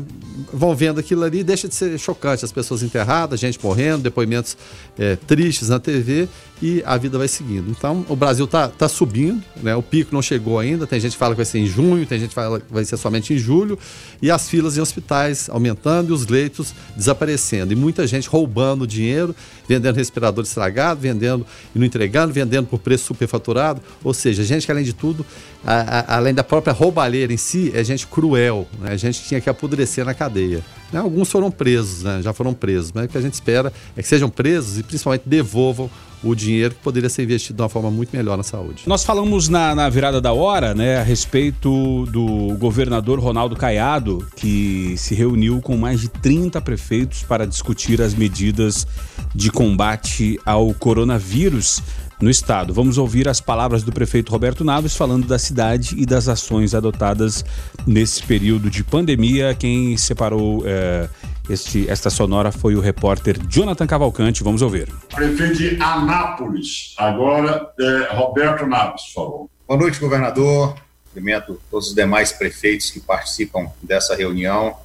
vão vendo aquilo ali e deixa de ser chocante. As pessoas enterradas, gente morrendo, depoimentos é, tristes na TV e a vida vai seguindo. Então, o Brasil está tá subindo, né? o pico não chegou ainda. Tem gente que fala que vai ser em junho, tem gente que fala que vai ser somente em julho, e as filas em hospitais aumentando e os leitos desaparecendo. E muita gente roubando dinheiro, vendendo respirador estragado, vendendo e não entregando, vendendo por preço superfaturado. Ou seja, gente que, além de tudo, a, a, além da própria roubalheira em si, é gente cruel, né? a gente tinha que apodrecer na cadeia. Né? Alguns foram presos, né? já foram presos, mas o que a gente espera é que sejam presos e principalmente devolvam o dinheiro que poderia ser investido de uma forma muito melhor na saúde. Nós falamos na, na virada da hora, né, a respeito do governador Ronaldo Caiado, que se reuniu com mais de 30 prefeitos para discutir as medidas de combate ao coronavírus no estado. Vamos ouvir as palavras do prefeito Roberto Naves falando da cidade e das ações adotadas nesse período de pandemia. Quem separou é, este, esta sonora foi o repórter Jonathan Cavalcante. Vamos ouvir. Prefeito de Anápolis, agora é, Roberto Naves falou. Boa noite, governador. Cumprimento todos os demais prefeitos que participam dessa reunião.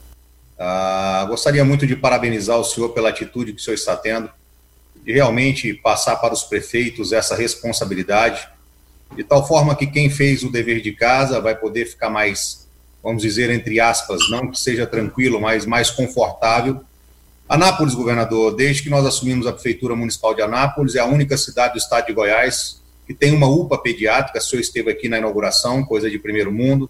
Ah, gostaria muito de parabenizar o senhor pela atitude que o senhor está tendo, de realmente passar para os prefeitos essa responsabilidade, de tal forma que quem fez o dever de casa vai poder ficar mais vamos dizer, entre aspas, não que seja tranquilo, mas mais confortável. Anápolis, governador, desde que nós assumimos a Prefeitura Municipal de Anápolis, é a única cidade do estado de Goiás que tem uma UPA pediátrica, o senhor esteve aqui na inauguração, coisa de primeiro mundo.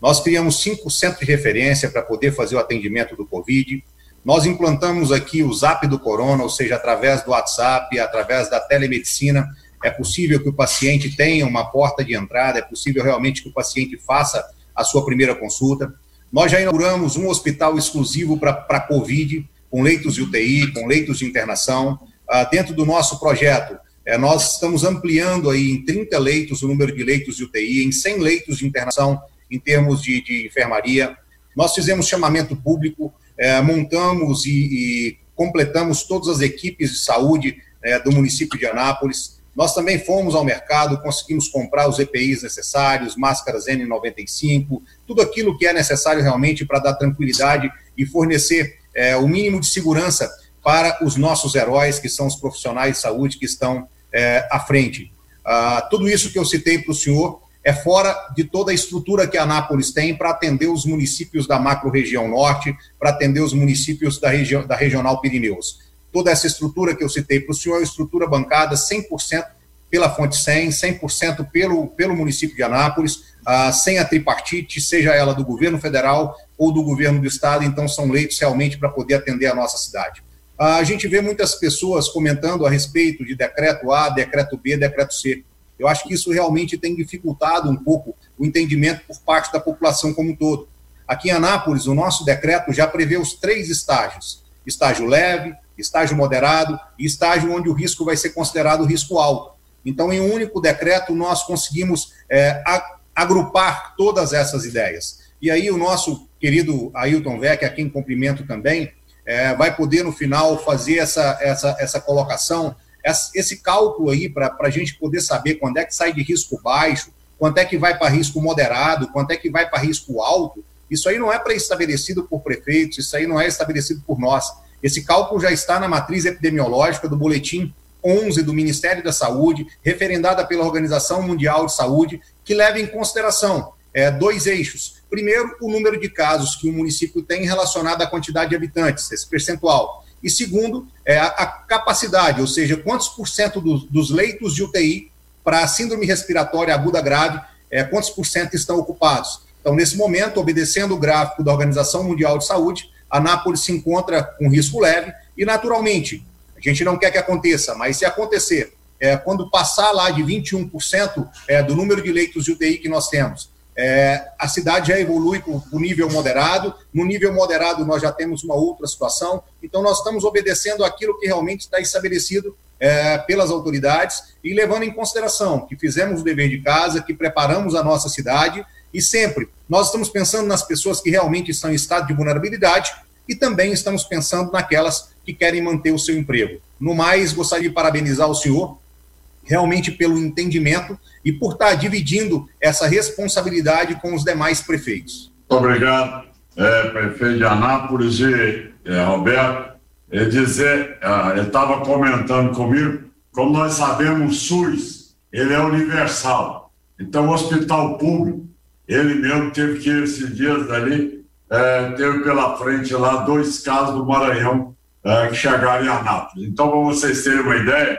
Nós criamos cinco centros de referência para poder fazer o atendimento do Covid. Nós implantamos aqui o Zap do Corona, ou seja, através do WhatsApp, através da telemedicina, é possível que o paciente tenha uma porta de entrada, é possível realmente que o paciente faça a sua primeira consulta. Nós já inauguramos um hospital exclusivo para Covid, com leitos de UTI, com leitos de internação. Ah, dentro do nosso projeto, é, nós estamos ampliando aí em 30 leitos o número de leitos de UTI, em 100 leitos de internação em termos de, de enfermaria. Nós fizemos chamamento público, é, montamos e, e, completamos todas as equipes de saúde é, do município de Anápolis. Nós também fomos ao mercado, conseguimos comprar os EPIs necessários, máscaras N95, tudo aquilo que é necessário realmente para dar tranquilidade e fornecer é, o mínimo de segurança para os nossos heróis, que são os profissionais de saúde que estão é, à frente. Ah, tudo isso que eu citei para o senhor é fora de toda a estrutura que a Anápolis tem para atender os municípios da macro-região norte, para atender os municípios da, região, da regional Pirineus toda essa estrutura que eu citei para o senhor, é estrutura bancada 100% pela Fonte 100, 100% pelo, pelo município de Anápolis, ah, sem a tripartite, seja ela do governo federal ou do governo do estado, então são leitos realmente para poder atender a nossa cidade. Ah, a gente vê muitas pessoas comentando a respeito de decreto A, decreto B, decreto C. Eu acho que isso realmente tem dificultado um pouco o entendimento por parte da população como um todo. Aqui em Anápolis, o nosso decreto já prevê os três estágios: estágio leve, estágio moderado e estágio onde o risco vai ser considerado risco alto. Então, em um único decreto, nós conseguimos é, agrupar todas essas ideias. E aí, o nosso querido Ailton Vec, a quem cumprimento também, é, vai poder, no final, fazer essa, essa, essa colocação, esse cálculo aí, para a gente poder saber quando é que sai de risco baixo, quanto é que vai para risco moderado, quanto é que vai para risco alto. Isso aí não é pré-estabelecido por prefeitos, isso aí não é estabelecido por nós esse cálculo já está na matriz epidemiológica do boletim 11 do Ministério da Saúde, referendada pela Organização Mundial de Saúde, que leva em consideração é, dois eixos. Primeiro, o número de casos que o município tem relacionado à quantidade de habitantes, esse percentual. E segundo, é, a, capacidade, ou seja, quantos por cento do, dos leitos de UTI para síndrome respiratória aguda grave, é, quantos por cento estão ocupados. Então, nesse momento, obedecendo o gráfico da Organização Mundial de Saúde, a Nápoles se encontra com risco leve e, naturalmente, a gente não quer que aconteça, mas se acontecer, é, quando passar lá de 21% é, do número de leitos de UTI que nós temos, é, a cidade já evolui para o nível moderado. No nível moderado, nós já temos uma outra situação. Então, nós estamos obedecendo aquilo que realmente está estabelecido é, pelas autoridades e levando em consideração que fizemos o dever de casa, que preparamos a nossa cidade e sempre nós estamos pensando nas pessoas que realmente estão em estado de vulnerabilidade e também estamos pensando naquelas que querem manter o seu emprego. No mais, gostaria de parabenizar o senhor realmente pelo entendimento e por estar dividindo essa responsabilidade com os demais prefeitos. Obrigado, é, prefeito de Anápolis e é, Roberto. É dizer, ele estava comentando comigo, como nós sabemos, o SUS, ele é universal. Então, o hospital público, ele mesmo teve que, esses dias ali, é, teve pela frente lá dois casos do Maranhão é, que chegaram em Anápolis. Então, para vocês terem uma ideia,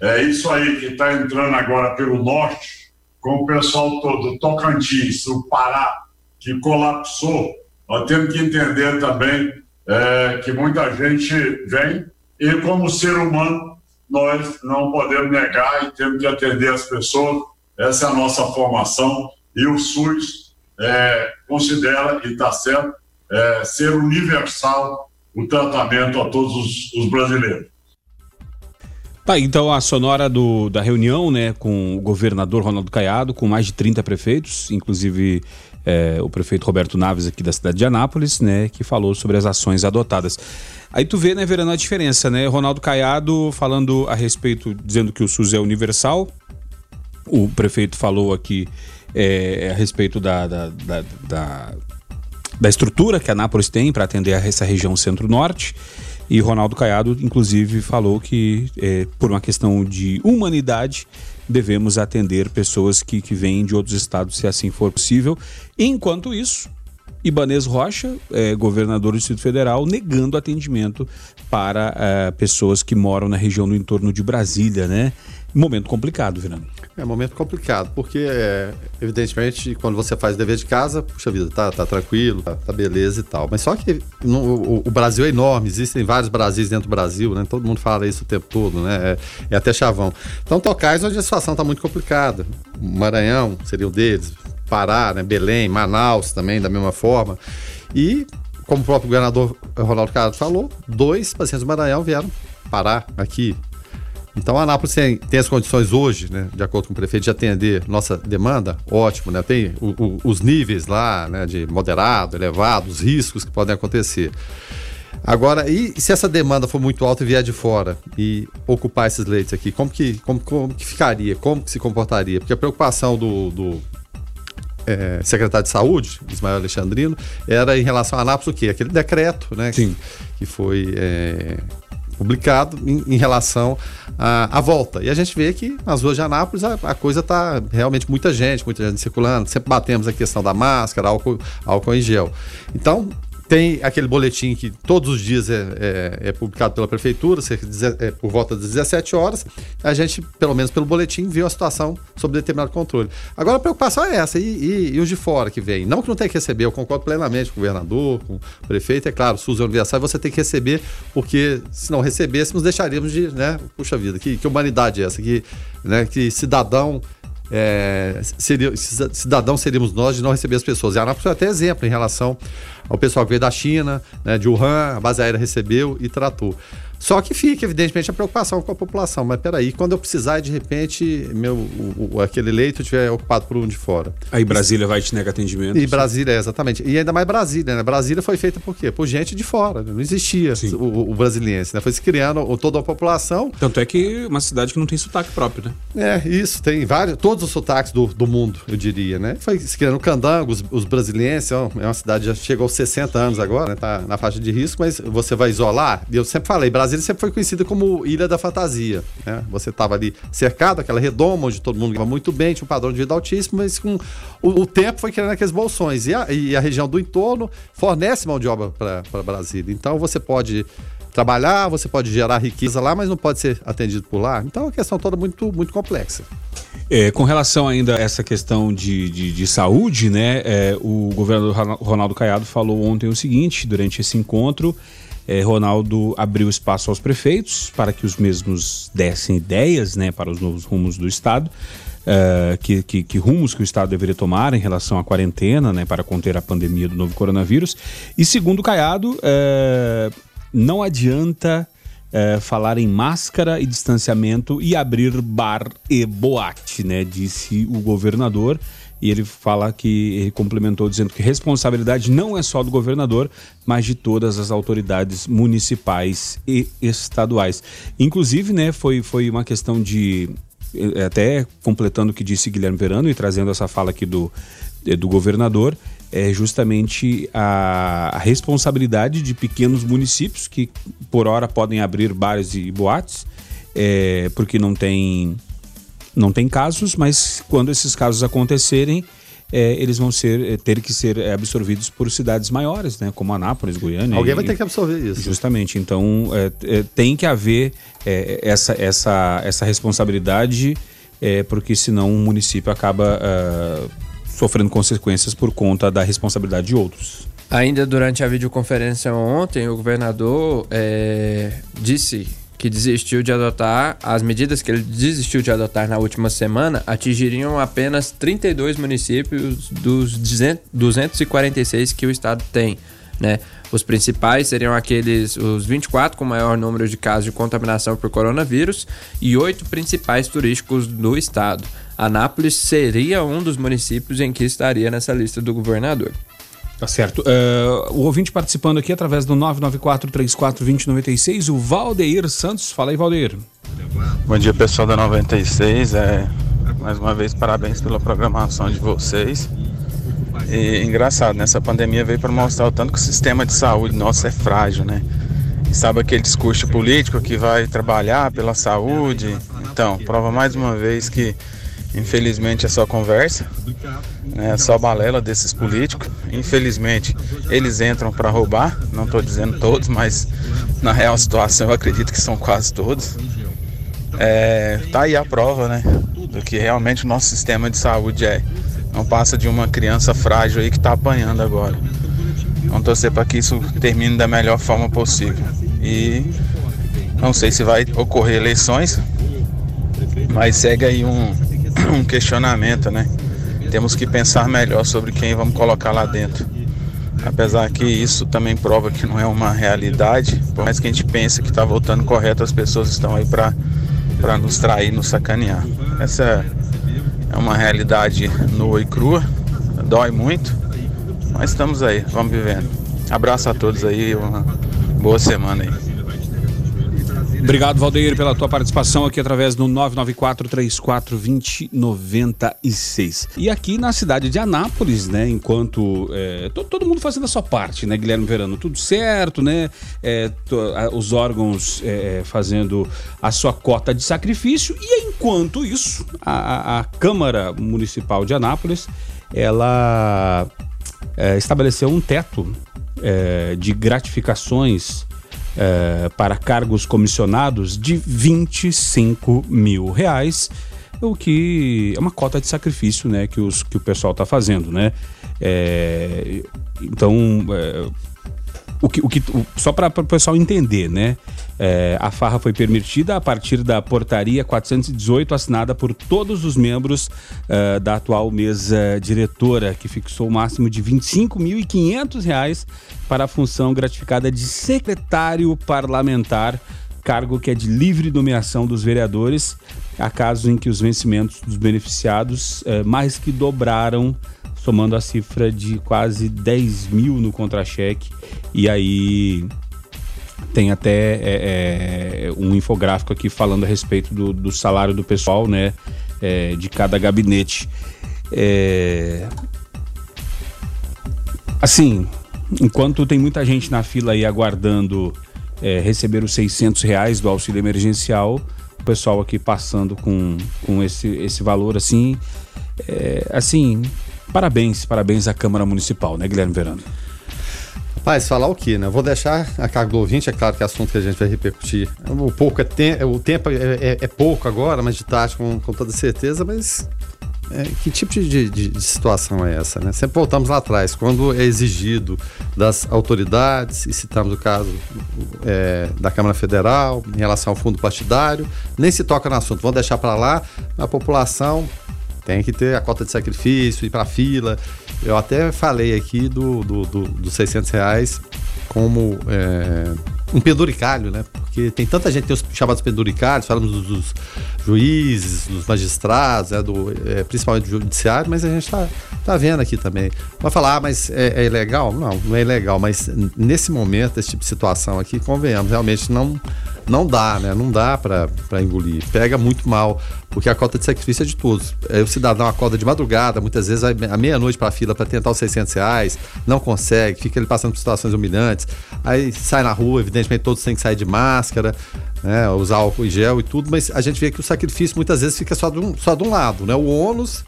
é isso aí que está entrando agora pelo norte, com o pessoal todo, Tocantins, o Pará, que colapsou. Nós temos que entender também é, que muita gente vem e, como ser humano, nós não podemos negar e temos que atender as pessoas. Essa é a nossa formação e o SUS é, considera, e está certo, é, ser universal o tratamento a todos os, os brasileiros. Tá, então a sonora do, da reunião, né, com o governador Ronaldo Caiado, com mais de 30 prefeitos, inclusive é, o prefeito Roberto Naves aqui da cidade de Anápolis, né, que falou sobre as ações adotadas. Aí tu vê, né, Verano, a diferença, né? Ronaldo Caiado falando a respeito, dizendo que o SUS é universal. O prefeito falou aqui é, a respeito da, da, da, da, da estrutura que a Anápolis tem para atender essa região centro-norte. E Ronaldo Caiado, inclusive, falou que, é, por uma questão de humanidade, devemos atender pessoas que, que vêm de outros estados, se assim for possível. Enquanto isso, Ibanez Rocha, é, governador do Distrito Federal, negando atendimento para é, pessoas que moram na região no entorno de Brasília, né? Momento complicado, Virando. É um momento complicado, porque, é, evidentemente, quando você faz dever de casa, puxa vida, tá, tá tranquilo, tá, tá beleza e tal. Mas só que no, o, o, Brasil é enorme, existem vários Brasis dentro do Brasil, né? Todo mundo fala isso o tempo todo, né? É, é até chavão. Então, Tocais, onde a situação tá muito complicada. Maranhão seria o deles, Pará, né? Belém, Manaus também, da mesma forma. E, como o próprio governador Ronaldo Carlos falou, dois pacientes do Maranhão vieram parar aqui então a Anápolis tem, tem as condições hoje, né, de acordo com o prefeito, de atender nossa demanda, ótimo, né? Tem o, o, os níveis lá, né, de moderado, elevado, os riscos que podem acontecer. Agora, e se essa demanda for muito alta e vier de fora e ocupar esses leitos aqui, como que, como, como que ficaria? Como que se comportaria? Porque a preocupação do, do é, secretário de Saúde, Ismael Alexandrino, era em relação a Anápolis o quê? Aquele decreto, né? Sim. Que, que foi é, publicado em, em relação à, à, volta. E a gente vê que nas ruas de Anápolis a, a coisa está realmente muita gente, muita gente circulando. Sempre batemos a questão da máscara, álcool, álcool em gel. Então, tem aquele boletim que todos os dias é, é, é publicado pela prefeitura, cerca de, é, por volta das 17 horas. A gente, pelo menos pelo boletim, viu a situação sob determinado controle. Agora a preocupação é essa, e, e, e os de fora que vêm? Não que não tem que receber, eu concordo plenamente com o governador, com o prefeito, é claro, SUS é universal, você tem que receber, porque se não recebêssemos, deixaríamos de, né, puxa vida, que, que humanidade é essa? Que, né, que cidadão é, seria, cidadãos seríamos nós de não receber as pessoas. E a Anápolis foi até exemplo em relação ao pessoal que veio da China, né, de Wuhan, a base aérea recebeu e tratou. Só que fica, evidentemente, a preocupação com a população. Mas peraí, quando eu precisar de repente meu, o, o, aquele leito estiver ocupado por um de fora. Aí Brasília vai te negar atendimento. E Brasília, é, exatamente. E ainda mais Brasília, né? Brasília foi feita por quê? Por gente de fora. Né? Não existia o, o, brasiliense, né? Foi se criando toda a população. Tanto é que uma cidade que não tem sotaque próprio, né? É, isso. Tem vários, todos os sotaques do, do mundo, eu diria, né? Foi se criando candango, os, os brasilienses, ó, é uma cidade já chegou aos 60 anos agora, né? Tá na faixa de risco, mas você vai isolar. Eu sempre falei, Brasília Brasília sempre foi conhecida como Ilha da Fantasia. Né? Você estava ali cercado, aquela redoma, onde todo mundo ganhava muito bem, tinha um padrão de vida altíssimo, mas com o, o tempo foi criando aqueles bolsões. E a, e a região do entorno fornece mão de obra para Brasília. Então você pode trabalhar, você pode gerar riqueza lá, mas não pode ser atendido por lá. Então é uma questão toda muito, muito complexa. É, com relação ainda a essa questão de, de, de saúde, né? É, o governador Ronaldo Caiado falou ontem o seguinte, durante esse encontro, Ronaldo abriu espaço aos prefeitos para que os mesmos dessem ideias né, para os novos rumos do Estado. Uh, que, que, que, rumos que o Estado deveria tomar em relação à quarentena, né, para conter a pandemia do novo coronavírus. E segundo Caiado, uh, não adianta uh, falar em máscara e distanciamento e abrir bar e boate, né, disse o governador. E ele fala que ele complementou dizendo que responsabilidade não é só do governador, mas de todas as autoridades municipais e estaduais. Inclusive, né, foi, foi uma questão de eh, até completando o que disse Guilherme Verano e trazendo essa fala aqui do, eh, do governador, é justamente a, a, responsabilidade de pequenos municípios que por hora podem abrir bares e boates, é, porque não tem não tem casos, mas quando esses casos acontecerem, é, eles vão ser, é, ter que ser é, absorvidos por cidades maiores, né, como Anápolis, Goiânia. Alguém e, vai ter que absorver isso. Justamente. Então, é, é, tem que haver é, essa, essa, essa responsabilidade, porque senão o município acaba sofrendo consequências por conta da responsabilidade de outros. Ainda durante a videoconferência ontem, o governador disse que desistiu de adotar, as medidas que ele desistiu de adotar na última semana atingiriam apenas 32 municípios dos 246 que o estado tem, né? Os principais seriam aqueles, os 24 com maior número de casos de contaminação por coronavírus e oito principais turísticos do estado. Anápolis seria um dos municípios em que estaria nessa lista do governador. Tá certo. Uh, o ouvinte participando aqui através do 994-34-2096, o Valdeir Santos. Fala aí, Valdeir. Bom dia, pessoal da 96. É, mais uma vez, parabéns pela programação de vocês. E engraçado, nessa né? pandemia veio para mostrar o tanto que o sistema de saúde nosso é frágil, né? E sabe aquele discurso político que vai trabalhar pela saúde? Então, prova mais uma vez que Infelizmente é só conversa, né? é só balela desses políticos. Infelizmente eles entram para roubar, não estou dizendo todos, mas na real situação eu acredito que são quase todos. É, tá aí a prova, né, do que realmente o nosso sistema de saúde é. Não passa de uma criança frágil aí que está apanhando agora. Vamos torcer para que isso termine da melhor forma possível. E não sei se vai ocorrer eleições, mas segue aí um, [CLEARS THROAT] um questionamento, né? Temos que pensar melhor sobre quem vamos colocar lá dentro. Apesar que isso também prova que não é uma realidade, por mais que a gente pense que está voltando correto, as pessoas estão aí para nos trair, nos sacanear. Essa é uma realidade nua e crua, dói muito, mas estamos aí, vamos vivendo. Abraço a todos aí, uma boa semana aí. Obrigado, Valdeir, pela tua participação aqui através do 994-34-2096. E aqui na cidade de Anápolis, né, enquanto é, todo mundo fazendo a sua parte, né, Guilherme Verano, tudo certo, né, é, os órgãos é, fazendo a sua cota de sacrifício. E enquanto isso, a, a Câmara Municipal de Anápolis, ela é, estabeleceu um teto é, de gratificações é, para cargos comissionados de 25 mil reais, o que é uma cota de sacrifício né, que, os, que o pessoal está fazendo. Né? É, então, é, o que, o que, o, só para o pessoal entender, né? É, a farra foi permitida a partir da portaria 418, assinada por todos os membros uh, da atual mesa diretora, que fixou o máximo de R$ 25.500 para a função gratificada de secretário parlamentar, cargo que é de livre nomeação dos vereadores, a casos em que os vencimentos dos beneficiados uh, mais que dobraram somando a cifra de quase 10 mil no contra-cheque. E aí tem até é, é, um infográfico aqui falando a respeito do, do salário do pessoal, né? É, de cada gabinete. É, assim, enquanto tem muita gente na fila aí aguardando é, receber os 600 reais do auxílio emergencial, o pessoal aqui passando com, com esse, esse valor assim, é, assim, parabéns, parabéns à Câmara Municipal, né, Guilherme Verano? Rapaz, falar o quê, né? Vou deixar a cargo do ouvinte, é claro que é assunto que a gente vai repercutir. O, pouco é te o tempo é, é, é pouco agora, mas de tarde com, com toda certeza, mas é, que tipo de, de, de, situação é essa? Né? Sempre voltamos lá atrás, quando é exigido das autoridades, e citamos o caso é, da Câmara Federal em relação ao fundo partidário, nem se toca no assunto, vamos deixar para lá, a população tem que ter a cota de sacrifício, ir para fila. Eu até falei aqui do, do, do, dos 600 reais como é, um penduricalho, né? Porque tem tanta gente tem os chamados penduricalhos, falamos dos, dos juízes, dos magistrados, né? do, é, principalmente do judiciário, mas a gente tá, tá vendo aqui também. Vai falar, ah, mas é, é ilegal? Não, não é ilegal, mas nesse momento, esse tipo de situação aqui, convenhamos, realmente não não dá, né? Não dá para engolir. Pega muito mal, porque a cota de sacrifício é de todos. É, o cidadão acorda de madrugada, muitas vezes à meia-noite para a fila para tentar os 600 reais, não consegue, fica ele passando por situações humilhantes. Aí sai na rua, evidentemente todos têm que sair de máscara, né? usar álcool e gel e tudo, mas a gente vê que o sacrifício muitas vezes fica só de um, só de um lado, né? O ônus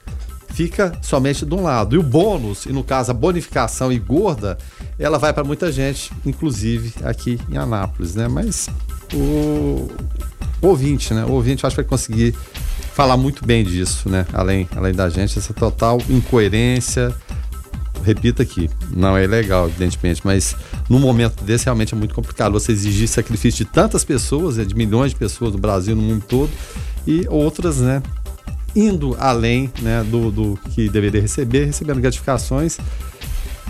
fica somente de um lado. E o bônus, e no caso a bonificação e gorda, ela vai para muita gente, inclusive aqui em Anápolis, né? Mas o ouvinte, né? O ouvinte acho que vai conseguir falar muito bem disso, né? Além, além da gente, essa total incoerência. Repito aqui, não é legal, evidentemente, mas num momento desse realmente é muito complicado você exigir sacrifício de tantas pessoas, né, de milhões de pessoas no Brasil, no mundo todo, e outras, né, indo além né, do, do que deveria receber, recebendo gratificações.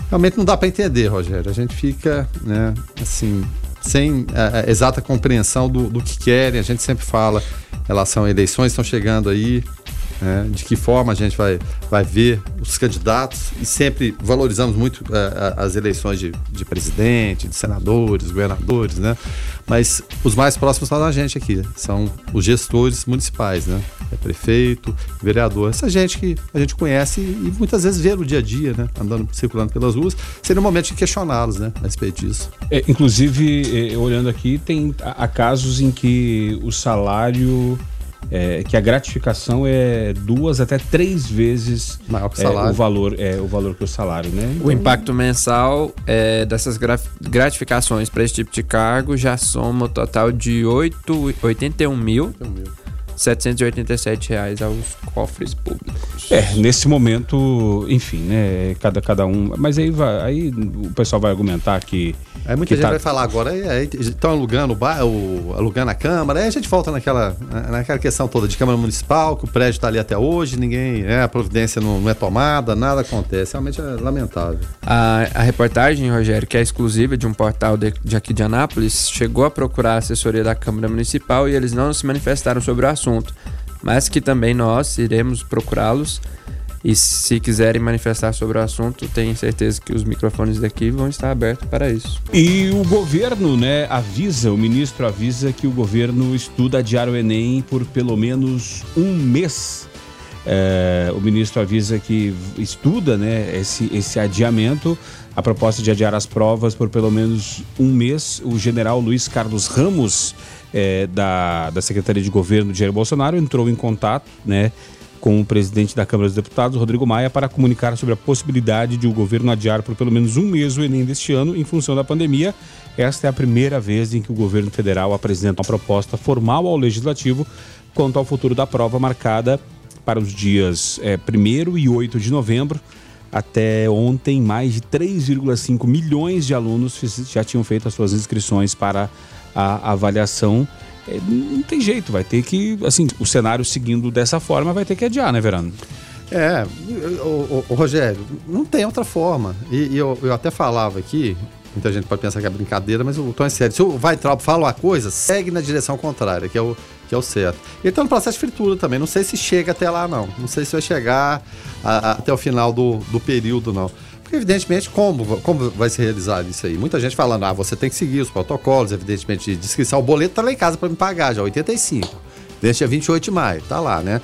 Realmente não dá para entender, Rogério. A gente fica, né, assim, sem a, a exata compreensão do, do que querem. A gente sempre fala relação a eleições estão chegando aí, né, de que forma a gente vai, vai ver os candidatos e sempre valorizamos muito uh, as eleições de, de presidente, de senadores, governadores, né? Mas os mais próximos estão da gente aqui, são os gestores municipais, né? É prefeito, vereador, essa gente que a gente conhece e muitas vezes vê no dia a dia, né? Andando, circulando pelas ruas, seria um momento de questioná-los, né? A respeito disso. É, inclusive, eh, olhando aqui, tem há casos em que o salário é, que a gratificação é duas até três vezes Maior que o, salário. É, o valor é o valor que o salário, né? Então... O impacto mensal é, dessas gratificações para esse tipo de cargo já soma o total de 8, 81 mil. 81 mil. 787 reais aos cofres públicos. É, nesse momento, enfim, né? Cada, cada um. Mas aí, vai, aí o pessoal vai argumentar que. Aí muita gente tá... vai falar agora, estão alugando o, bar, o, alugando a Câmara, aí a gente volta naquela, naquela questão toda de Câmara Municipal, que o prédio está ali até hoje, ninguém. É, a providência não, não é tomada, nada acontece. Realmente é lamentável. A, a reportagem, Rogério, que é exclusiva de um portal de, de aqui de Anápolis, chegou a procurar a assessoria da Câmara Municipal e eles não se manifestaram sobre o assunto, mas que também nós iremos procurá-los. E se quiserem manifestar sobre o assunto, tenho certeza que os microfones daqui vão estar abertos para isso. E o governo, né, avisa, o ministro avisa que o governo estuda adiar o Enem por pelo menos um mês. É, o ministro avisa que estuda né, esse, esse adiamento, a proposta de adiar as provas por pelo menos um mês. O general Luiz Carlos Ramos é, da, da Secretaria de Governo de Jair Bolsonaro entrou em contato né, com o presidente da Câmara dos Deputados, Rodrigo Maia, para comunicar sobre a possibilidade de o governo adiar por pelo menos um mês o Enem deste ano em função da pandemia. Esta é a primeira vez em que o governo federal apresenta uma proposta formal ao legislativo quanto ao futuro da prova marcada para os dias é, 1 e 8 de novembro. Até ontem, mais de 3,5 milhões de alunos já tinham feito as suas inscrições para a avaliação. É, não tem jeito, vai ter que, assim, o cenário seguindo dessa forma vai ter que adiar, né, Verano? É, o, o, o Rogério, não tem outra forma. E, e eu, eu, até falava aqui, muita gente pode pensar que é brincadeira, mas o tom é sério. Se o Weintraub fala uma coisa, segue na direção contrária, que é o, que é o certo. Ele está no processo de fritura também, não sei se chega até lá, não. Não sei se vai chegar a, a, até o final do, do período, não. Evidentemente, como, como vai ser realizado isso aí? Muita gente falando, ah, você tem que seguir os protocolos, evidentemente, de inscrição. O boleto tá lá em casa para me pagar já, 85. Desde dia 28 de maio, tá lá, né?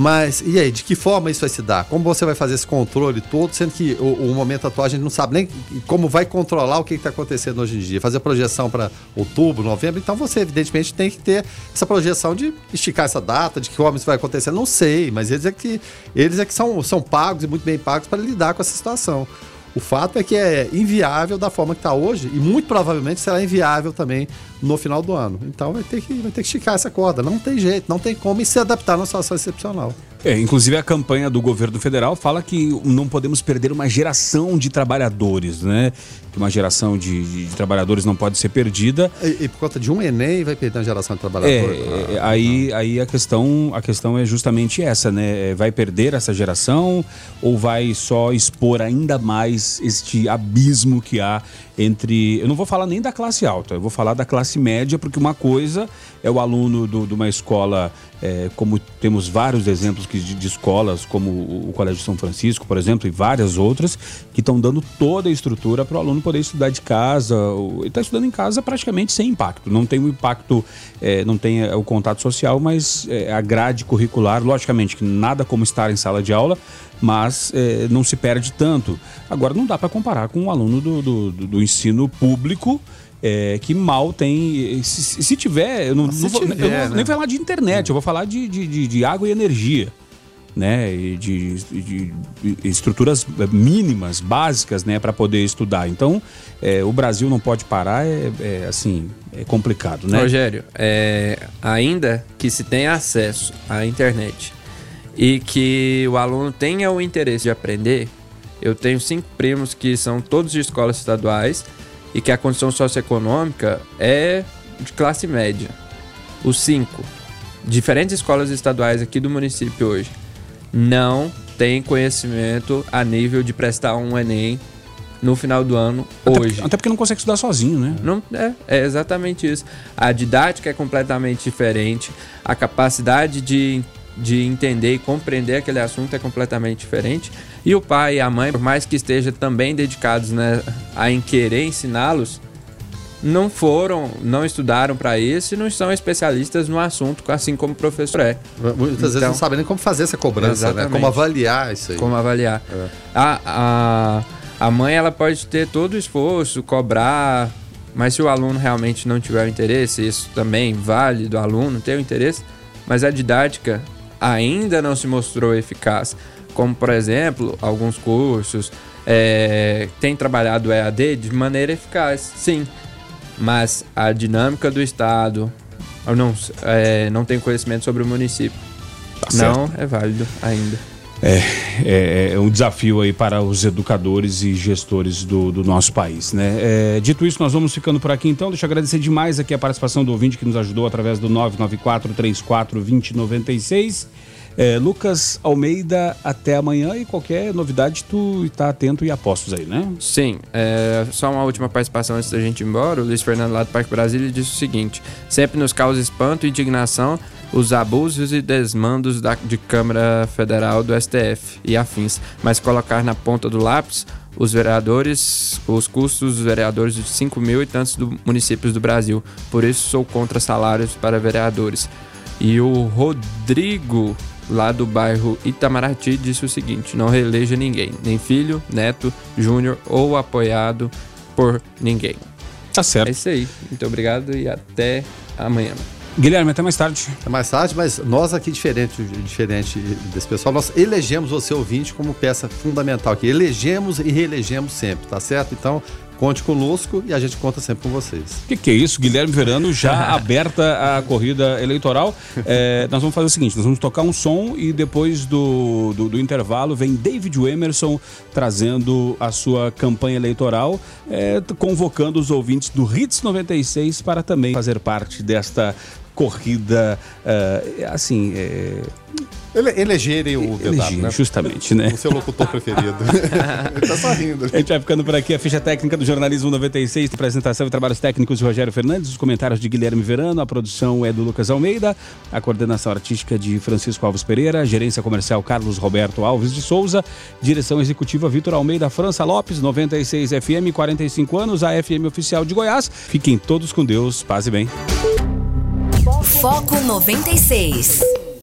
Mas, e aí, de que forma isso vai se dar? Como você vai fazer esse controle todo, sendo que o, o momento atual a gente não sabe nem como vai controlar o que está acontecendo hoje em dia? Fazer projeção para outubro, novembro, então você, evidentemente, tem que ter essa projeção de esticar essa data, de que forma isso vai acontecer. Não sei, mas eles é que, eles é que são, são pagos e muito bem pagos para lidar com essa situação. O fato é que é inviável da forma que está hoje e muito provavelmente será inviável também no final do ano. Então vai ter que, vai ter que esticar essa corda. Não tem jeito, não tem como se adaptar numa situação excepcional. É, inclusive a campanha do governo federal fala que não podemos perder uma geração de trabalhadores, né? Que uma geração de, de, de trabalhadores não pode ser perdida. E, e, por conta de um Enem vai perder uma geração de trabalhadores. É, ah, aí, aí a questão, a questão é justamente essa, né? É, vai perder essa geração ou vai só expor ainda mais este abismo que há entre. Eu não vou falar nem da classe alta, eu vou falar da classe média, porque uma coisa é o aluno de uma escola, é, como temos vários exemplos que, de, de, escolas, como o, Colégio São Francisco, por exemplo, e várias outras, que estão dando toda a estrutura para o aluno poder estudar de casa. Ele está estudando em casa praticamente sem impacto. Não tem o impacto, é, não tem é, o contato social, mas é, a grade curricular, logicamente que nada como estar em sala de aula, mas é, não se perde tanto. Agora, não dá para comparar com um aluno do, do, do ensino público. É, que mal tem. Se, se tiver, eu não, não vou, tiver, eu né? nem falar de internet, eu vou falar de, de, de, de água e energia. Né, e de, de, estruturas mínimas, básicas, né, para poder estudar. Então, é, o Brasil não pode parar, é, é assim, é complicado, né? Rogério, é, ainda que se tenha acesso à internet e que o aluno tenha o interesse de aprender. Eu tenho cinco primos que são todos de escolas estaduais e que a condição socioeconômica é de classe média. Os cinco, diferentes escolas estaduais aqui do município hoje, não têm conhecimento a nível de prestar um Enem no final do ano até hoje. Porque, até porque não consegue estudar sozinho, né? Não, é, é exatamente isso. A didática é completamente diferente, a capacidade de de entender e compreender aquele assunto é completamente diferente. E o pai e a mãe, por mais que estejam também dedicados né, a em querer ensiná-los, não foram, não estudaram para isso e não são especialistas no assunto, assim como o professor é. Muitas então, vezes não sabem nem como fazer essa cobrança, né? Como avaliar isso aí. Como avaliar. É. A, a, a mãe ela pode ter todo o esforço, cobrar, mas se o aluno realmente não tiver o interesse, isso também vale do aluno ter o interesse, mas a didática ainda não se mostrou eficaz, como por exemplo, alguns cursos é, têm trabalhado EAD de maneira eficaz, sim, mas a dinâmica do Estado não, é, não tem conhecimento sobre o município. Tá não é válido ainda. É, é, é, um desafio aí para os educadores e gestores do, do nosso país, né? É, dito isso, nós vamos ficando por aqui então. Deixa eu agradecer demais aqui a participação do ouvinte que nos ajudou através do 994 34 2096. É, Lucas Almeida, até amanhã e qualquer novidade tu está atento e apostos aí, né? Sim, é, só uma última participação antes da gente ir embora. O Luiz Fernando lá do Parque Brasília disse o seguinte: sempre nos causa espanto e indignação os abusos e desmandos da, de Câmara Federal do STF e afins, mas colocar na ponta do lápis os vereadores, os custos dos vereadores de 5 mil e tantos do, municípios do Brasil. Por isso sou contra salários para vereadores. E o Rodrigo, lá do bairro Itamaraty, disse o seguinte: não reeleja ninguém, nem filho, neto, júnior ou apoiado por ninguém. Tá certo. É isso aí. Muito obrigado e até amanhã. Guilherme, até mais tarde. Até mais tarde, mas nós aqui, diferente, diferente desse pessoal, nós elegemos você ouvinte como peça fundamental aqui. Elegemos e reelegemos sempre, tá certo? Então, conte conosco e a gente conta sempre com vocês. O que, que, é isso? Guilherme Verano já [LAUGHS] aberta a corrida eleitoral. É, nós vamos fazer o seguinte: nós vamos tocar um som e depois do, do, do intervalo vem David Emerson trazendo a sua campanha eleitoral, é, convocando os ouvintes do Hits 96 para também fazer parte desta corrida, uh, assim. É... Ele, elegerem o DW, né? Justamente, né? O seu locutor preferido. [LAUGHS] Ele tá só rindo. A gente vai ficando por aqui. A ficha técnica do Jornalismo 96, apresentação e trabalhos técnicos de Rogério Fernandes, os comentários de Guilherme Verano, a produção é do Lucas Almeida, a coordenação artística de Francisco Alves Pereira, a gerência comercial Carlos Roberto Alves de Souza, direção executiva Vitor Almeida França Lopes, 96 FM, 45 anos, a FM oficial de Goiás. Fiquem todos com Deus, paz e bem. Foco 96.